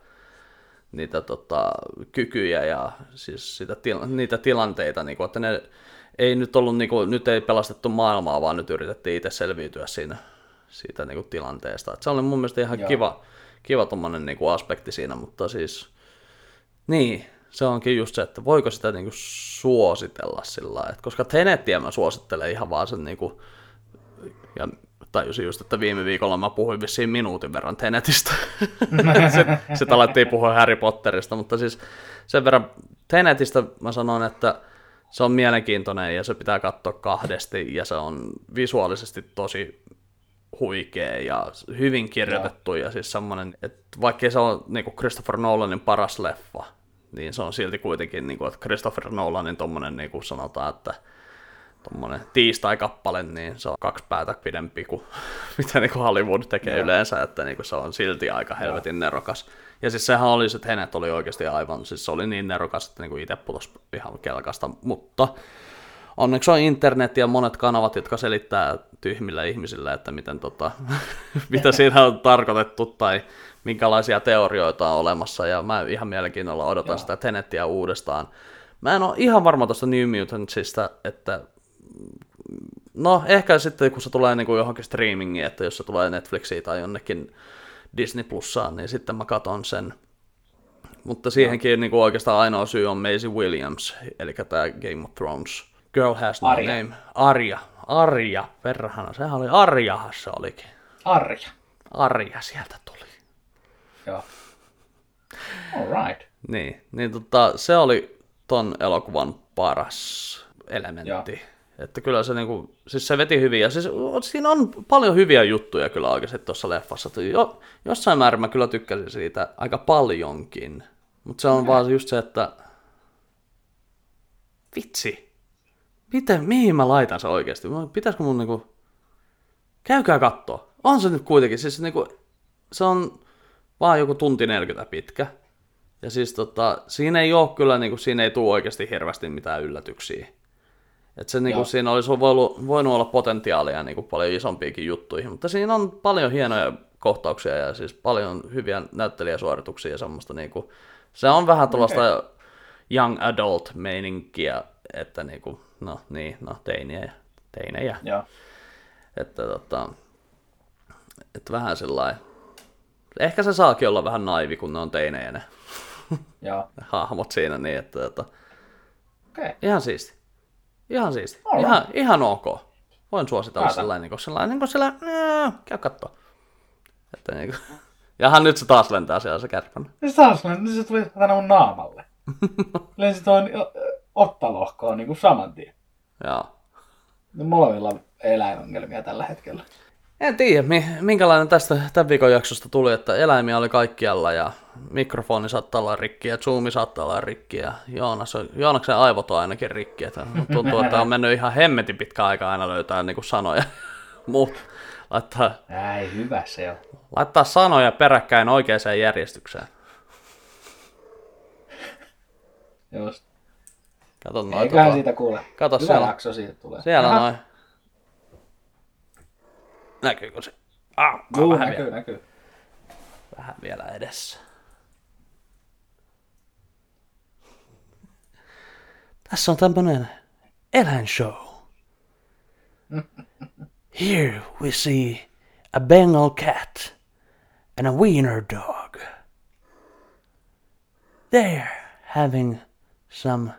niitä tota, kykyjä ja siis sitä, niitä tilanteita, niin kuin, että ne ei nyt ollut, niin kuin, nyt ei pelastettu maailmaa, vaan nyt yritettiin itse selviytyä siinä, siitä niin kuin, tilanteesta. Et se oli mun mielestä ihan Joo. kiva, kiva tommonen, niin kuin, aspekti siinä, mutta siis niin, se onkin just se, että voiko sitä niinku suositella sillä lailla, että koska Tenettiä mä suosittelen ihan vaan sen niinku, ja tajusin just, että viime viikolla mä puhuin vissiin minuutin verran Tenetistä. Sitten sit alettiin puhua Harry Potterista, mutta siis sen verran Tenetistä mä sanon, että se on mielenkiintoinen ja se pitää katsoa kahdesti ja se on visuaalisesti tosi huikea ja hyvin kirjoitettu ja siis semmoinen, että vaikka se on niin kuin Christopher Nolanin paras leffa, niin se on silti kuitenkin, niin kuin, että Christopher Nolanin tommonen, niin kuin sanotaan, että tommonen tiistai-kappale, niin se on kaksi päätä pidempi kuin mitä niin kuin Hollywood tekee Joo. yleensä, että niin kuin se on silti aika helvetin nerokas. Ja siis sehän oli, se, että Tenet oli oikeasti aivan, siis se oli niin nerokas, että niin kuin itse putosi ihan kelkasta, mutta onneksi on internet ja monet kanavat, jotka selittää tyhmille ihmisille, että miten tota, mitä siinä on tarkoitettu tai minkälaisia teorioita on olemassa. Ja mä ihan mielenkiinnolla odotan Joo. sitä Tenettiä uudestaan. Mä en ole ihan varma tuosta New Mutantsista, että no ehkä sitten kun se tulee niin kuin johonkin streamingiin, että jos se tulee Netflixiin tai jonnekin Disney Plussaan, niin sitten mä katon sen. Mutta siihenkin niin kuin oikeastaan ainoa syy on Maisie Williams, eli tämä Game of Thrones Girl Has No Arya. Name. Arja, Arja, perhana, sehän oli Arjahan se olikin. Arja. Arja sieltä tuli. Joo. Alright. Niin, niin tota, se oli ton elokuvan paras elementti. Joo. Että kyllä se niinku, siis se veti hyvin, ja siis siinä on paljon hyviä juttuja kyllä oikeasti tuossa leffassa. Jo, jossain määrin mä kyllä tykkäsin siitä aika paljonkin. Mutta se on vaan just se, että vitsi, miten, mihin mä laitan se oikeasti? Pitäisikö mun niinku, käykää kattoo. On se nyt kuitenkin, siis niinku, se on vaan joku tunti 40 pitkä. Ja siis tota, siinä ei ole kyllä, niinku, siinä ei tule oikeasti hirveästi mitään yllätyksiä. Et se, niinku, siinä olisi voinut, voinut olla potentiaalia niinku, paljon isompiakin juttuihin, mutta siinä on paljon hienoja kohtauksia ja siis paljon hyviä näyttelijäsuorituksia ja semmoista niinku, se on vähän tuollaista young adult meininkiä, että niinku, no niin, no teinejä, teinejä, Joo. että tota, että vähän sellainen, ehkä se saakin olla vähän naivi, kun ne on teinejä ne Joo. hahmot siinä, niin että tota, Okei. Okay. ihan siisti. Ihan siisti. Alright. Ihan, ihan ok. Voin suositella Päätä. sellainen, niin kuin sellainen, niin kuin sellainen, äh, käy kattoo. Että niin kuin, jahan nyt se taas lentää siellä se kärpänä. Ja se taas, niin se tuli tänne mun naamalle. Lensi tuon ottalohkoon niin kuin saman tien. Joo. No, Molemmilla on eläinongelmia tällä hetkellä. En tiedä, mi- minkälainen tästä tämän viikon jaksosta tuli, että eläimiä oli kaikkialla ja mikrofoni saattaa olla rikki ja zoomi saattaa olla rikki ja Joonas, on- Joonaksen aivot on ainakin rikki. Että tuntuu, että on mennyt ihan hemmetin pitkä aika aina löytää niin kuin sanoja. Muut laittaa, Ei, hyvä se on. laittaa sanoja peräkkäin oikeaan järjestykseen. Just. Kato noin. Eiköhän tota- siitä kuule. Kato hyvä siellä. jakso siitä tulee. Siellä Aha. noin. Näkyykö se? Ah, Juu, vähän, näkyy, vielä, näkyy. vähän vielä edessä. Tässä on tämmönen eläinshow. Here we see a Bengal cat and a wiener dog. They're having some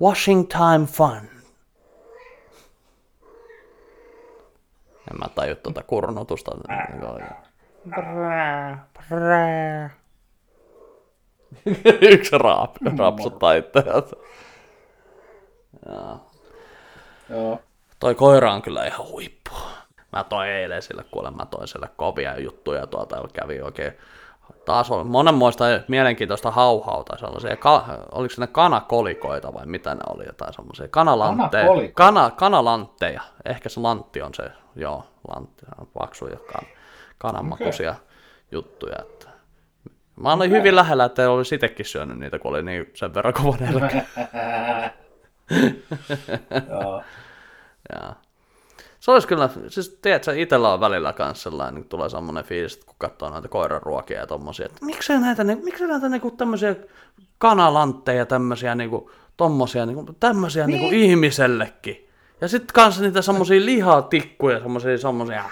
washing time fun. En mä taju tuota kurnutusta. Yksi raap, rapsuttaa itseänsä. Joo. Toi koira on kyllä ihan huippu. Mä toin eilen sille, kuule, mä toin sille kovia juttuja tuolta, kävi oikein taas oli monenmoista mielenkiintoista hauhauta, sellaisia, ka, oliko ne kanakolikoita vai mitä ne oli, jotain semmoisia, kanalantteja, kana, kanalantteja, ehkä se lantti on se, joo, lantti, on paksuja kan, kananmakuisia okay. juttuja, että Mä olin okay. hyvin lähellä, että olisi itsekin syönyt niitä, kun oli niin sen verran kova nälkä. Joo. Se olisi kyllä, siis tiedätkö, itsellä on välillä kanssa sellainen, niin tulee semmoinen fiilis, että kun katsoo näitä koiranruokia ja tommosia, että miksei näitä, niin, miksei näitä niinku tämmöisiä kanalantteja, tämmöisiä niinku, tommosia, niinku, tämmösiä niin. niinku ihmisellekin. Ja sitten kanssa niitä semmosia lihatikkuja, semmosia, semmosia,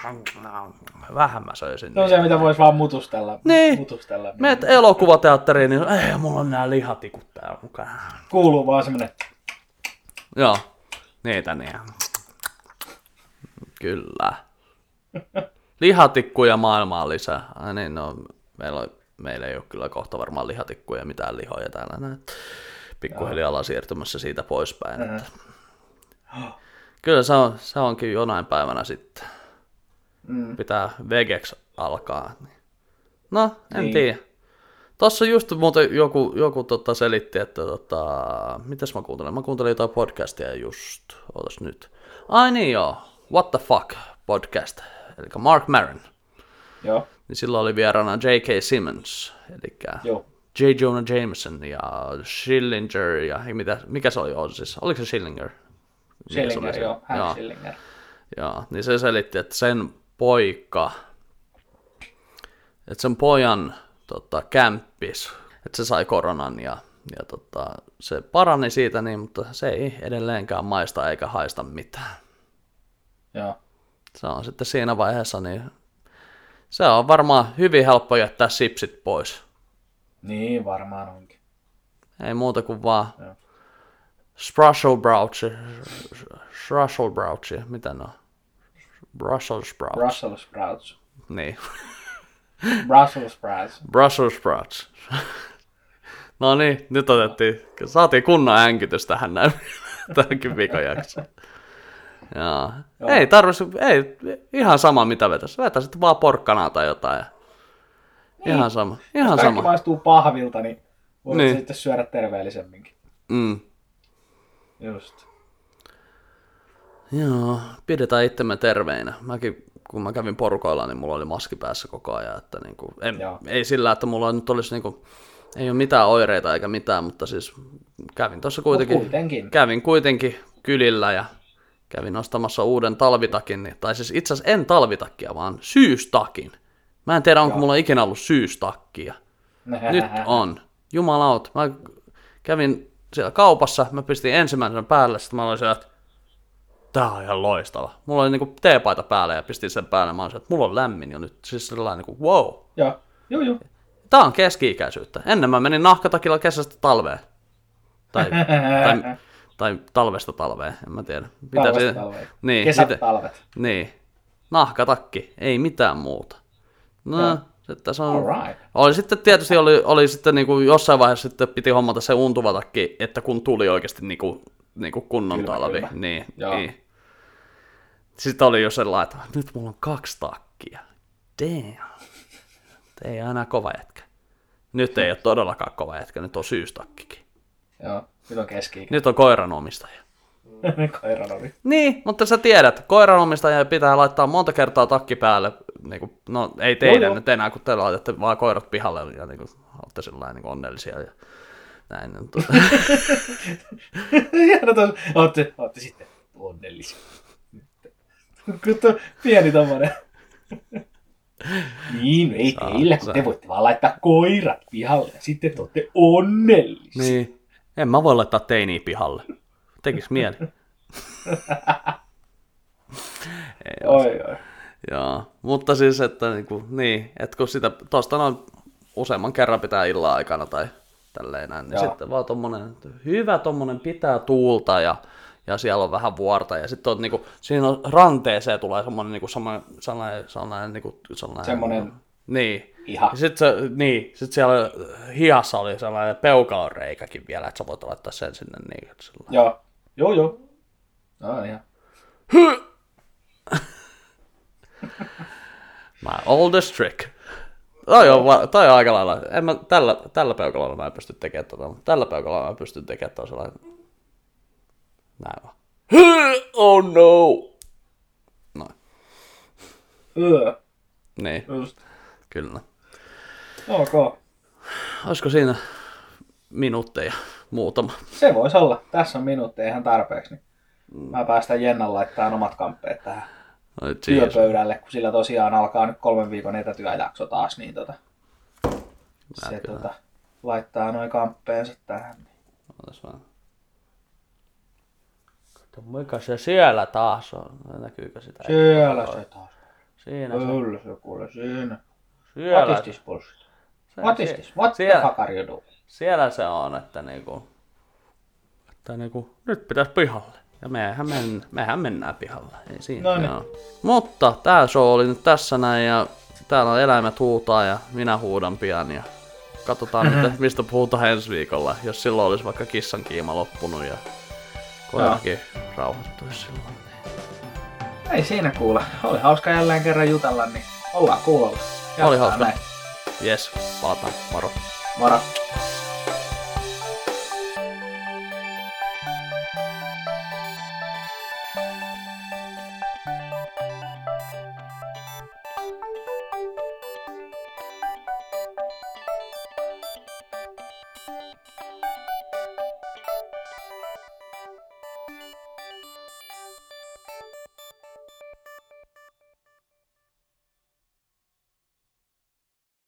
vähän mä söisin. Se on se, mitä voisi vaan mutustella. Niin. mutustella. Meet elokuvateatteriin, niin ei, mulla on nämä lihatikut täällä mukana. Kuuluu vaan semmonen, Joo, niitä niin. Kyllä. Lihatikkuja maailmaan lisää. Ai niin, no, meillä, on, meillä ei ole kyllä kohta varmaan lihatikkuja mitään lihoja täällä. Näin. Pikkuhiljaa ollaan siirtymässä siitä poispäin. Että. Kyllä se, on, se onkin jonain päivänä sitten. Mm. Pitää vegex alkaa. No, en Niin. niin. tiedä. Tuossa just muuten joku, joku tota selitti, että tota, mitäs mä kuuntelin? Mä kuuntelin jotain podcastia just, ootas nyt. Ai niin joo, What the Fuck podcast, eli Mark Maron. joo, Niin silloin oli vieraana J.K. Simmons, eli joo. J. Jonah Jameson ja Schillinger ja mitä, mikä se oli, oli siis, oliko se Schillinger? Mikä se oli Schillinger, se? joo. Hän joo. Schillinger. Joo, niin se selitti, että sen poika, että sen pojan tota, kämppis, että se sai koronan ja, ja tota, se parani siitä, niin, mutta se ei edelleenkään maista eikä haista mitään. Joo. Se on sitten siinä vaiheessa, niin se on varmaan hyvin helppo jättää sipsit pois. Niin, varmaan onkin. Ei muuta kuin vaan Joo. Sprusselbrouchi, Sprusselbrouchi, mitä ne on? Brussels sprouts. Brussels sprouts. Niin, Brussels sprouts. Brussels sprouts. no niin, nyt otettiin, saatiin kunnon änkytys tähän näin, tämänkin viikon jaksoon. Joo. Joo. Ei tarvitse, ei, ihan sama mitä vetäisi. Vetäisit vaan porkkanaa tai jotain. Ja... Ihan sama, ihan Kaikki sama. maistuu pahvilta, niin voit Niin. niin. sitten syödä terveellisemminkin. Mm. Just. Joo, pidetään itsemme terveinä. Mäkin, kun mä kävin porukoilla, niin mulla oli maski päässä koko ajan. Että niinku, en, Joo. ei sillä, että mulla nyt olisi niinku, ei ole mitään oireita eikä mitään, mutta siis kävin tuossa kuitenkin, kuitenkin. kävin kuitenkin kylillä ja kävin ostamassa uuden talvitakin, niin- tai siis itse asiassa en talvitakkia, vaan syystakin. Mä en tiedä, onko Joo. mulla ikinä ollut syystakkia. Nyt on. Jumalaut. Mä kävin siellä kaupassa, mä pistin ensimmäisen päälle, sitten mä olin siellä, että tää on ihan loistava. Mulla oli niinku teepaita päällä ja pistin sen päälle, mä olin siellä, että mulla on lämmin jo nyt. Siis sellainen niinku, wow. Joo, joo, joo. Tää on keski-ikäisyyttä. Ennen mä menin nahkatakilla kesästä talveen. Tai, tai, tai talvesta talveen, en mä tiedä. Mitä Talvesta se- talveen. Niin, Kesät, miten- talvet. niin. Nahkatakki, ei mitään muuta. No, Joo. sitten se on... Alright. Oli sitten tietysti oli, oli sitten niinku jossain vaiheessa sitten piti hommata se untuva takki, että kun tuli oikeasti niinku, niinku kunnon Kylmä, talvi. kylmä. Niin, Joo. niin. Sitten oli jo sellainen, että nyt mulla on kaksi takkia. Damn. Ei aina kova jätkä. Nyt ei ole todellakaan kova jätkä, nyt on syystakkikin. Joo, nyt on keski Nyt on koiranomistaja. Koiran oli. Niin, mutta sä tiedät, koiranomistaja pitää laittaa monta kertaa takki päälle. Niin kuin, no ei teidän joo. nyt enää, kun te laitatte vaan koirat pihalle ja niin kuin, olette sillä niin onnellisia ja näin. Mutta, Hieno tos. Ootte, ootte sitten onnellisia. Tuo pieni tommonen. Niin, ei teillä, kun te voitte vaan laittaa koirat pihalle ja sitten te olette onnellisia. niin, en mä voi laittaa teiniä pihalle. Tekis mieli. ei. Oi, oi. Joo, mutta siis, että niin, kuin, niin että kun sitä tosta noin useamman kerran pitää illan aikana tai tälleen näin, niin Joo. sitten vaan tommonen, hyvä tommonen pitää tuulta ja, ja siellä on vähän vuorta ja sitten on niinku, siinä on ranteeseen tulee semmonen niinku sellainen, sellainen, sellainen, niinku, sellainen Semmonen niin. Iha. Ja sit, se, niin, sit siellä hihassa oli sellainen peukalon reikäkin vielä, että sä voit laittaa sen sinne niin, sillä Joo. Joo, joo. No ihan. My oldest trick. Toi on, toi on aika lailla. En mä, tällä, tällä peukalolla mä en pysty tekemään tota, mutta tällä peukalolla mä pystyn tekemään toi sellainen. Näin vaan. Oh no! Noin. Öö. Niin, Just. kyllä. Ok. Olisiko siinä minuutteja muutama? Se voisi olla. Tässä on minuutteja ihan tarpeeksi. Niin mä päästän Jennan laittaa omat kamppeet tähän jeez. työpöydälle, kun sillä tosiaan alkaa nyt kolmen viikon etätyöjakso taas, niin tota, se tota, laittaa noin kamppeensa tähän. niin vaan. Kato, mikä se siellä taas on. Näkyykö sitä? Siellä se taas. Siinä se. Kyllä se kuule siinä. Siellä, What is this What? What the siellä, fuck are you doing? siellä se on, että niinku, että niinku, nyt pitäisi pihalle. Ja mehän, men, mehän mennään pihalle. Ei siinä. No niin. joo. Mutta tää show oli nyt tässä näin ja täällä on eläimet huutaa ja minä huudan pian ja katsotaan nyt, mistä puhutaan ensi viikolla, jos silloin olisi vaikka kissan kiima loppunut ja koirakin rauhoittuisi silloin. Ei siinä kuule. Oli hauska jälleen kerran jutella, niin ollaan kuulolla. Oli hauska. Näin. Jes, palataan, moro. Moro.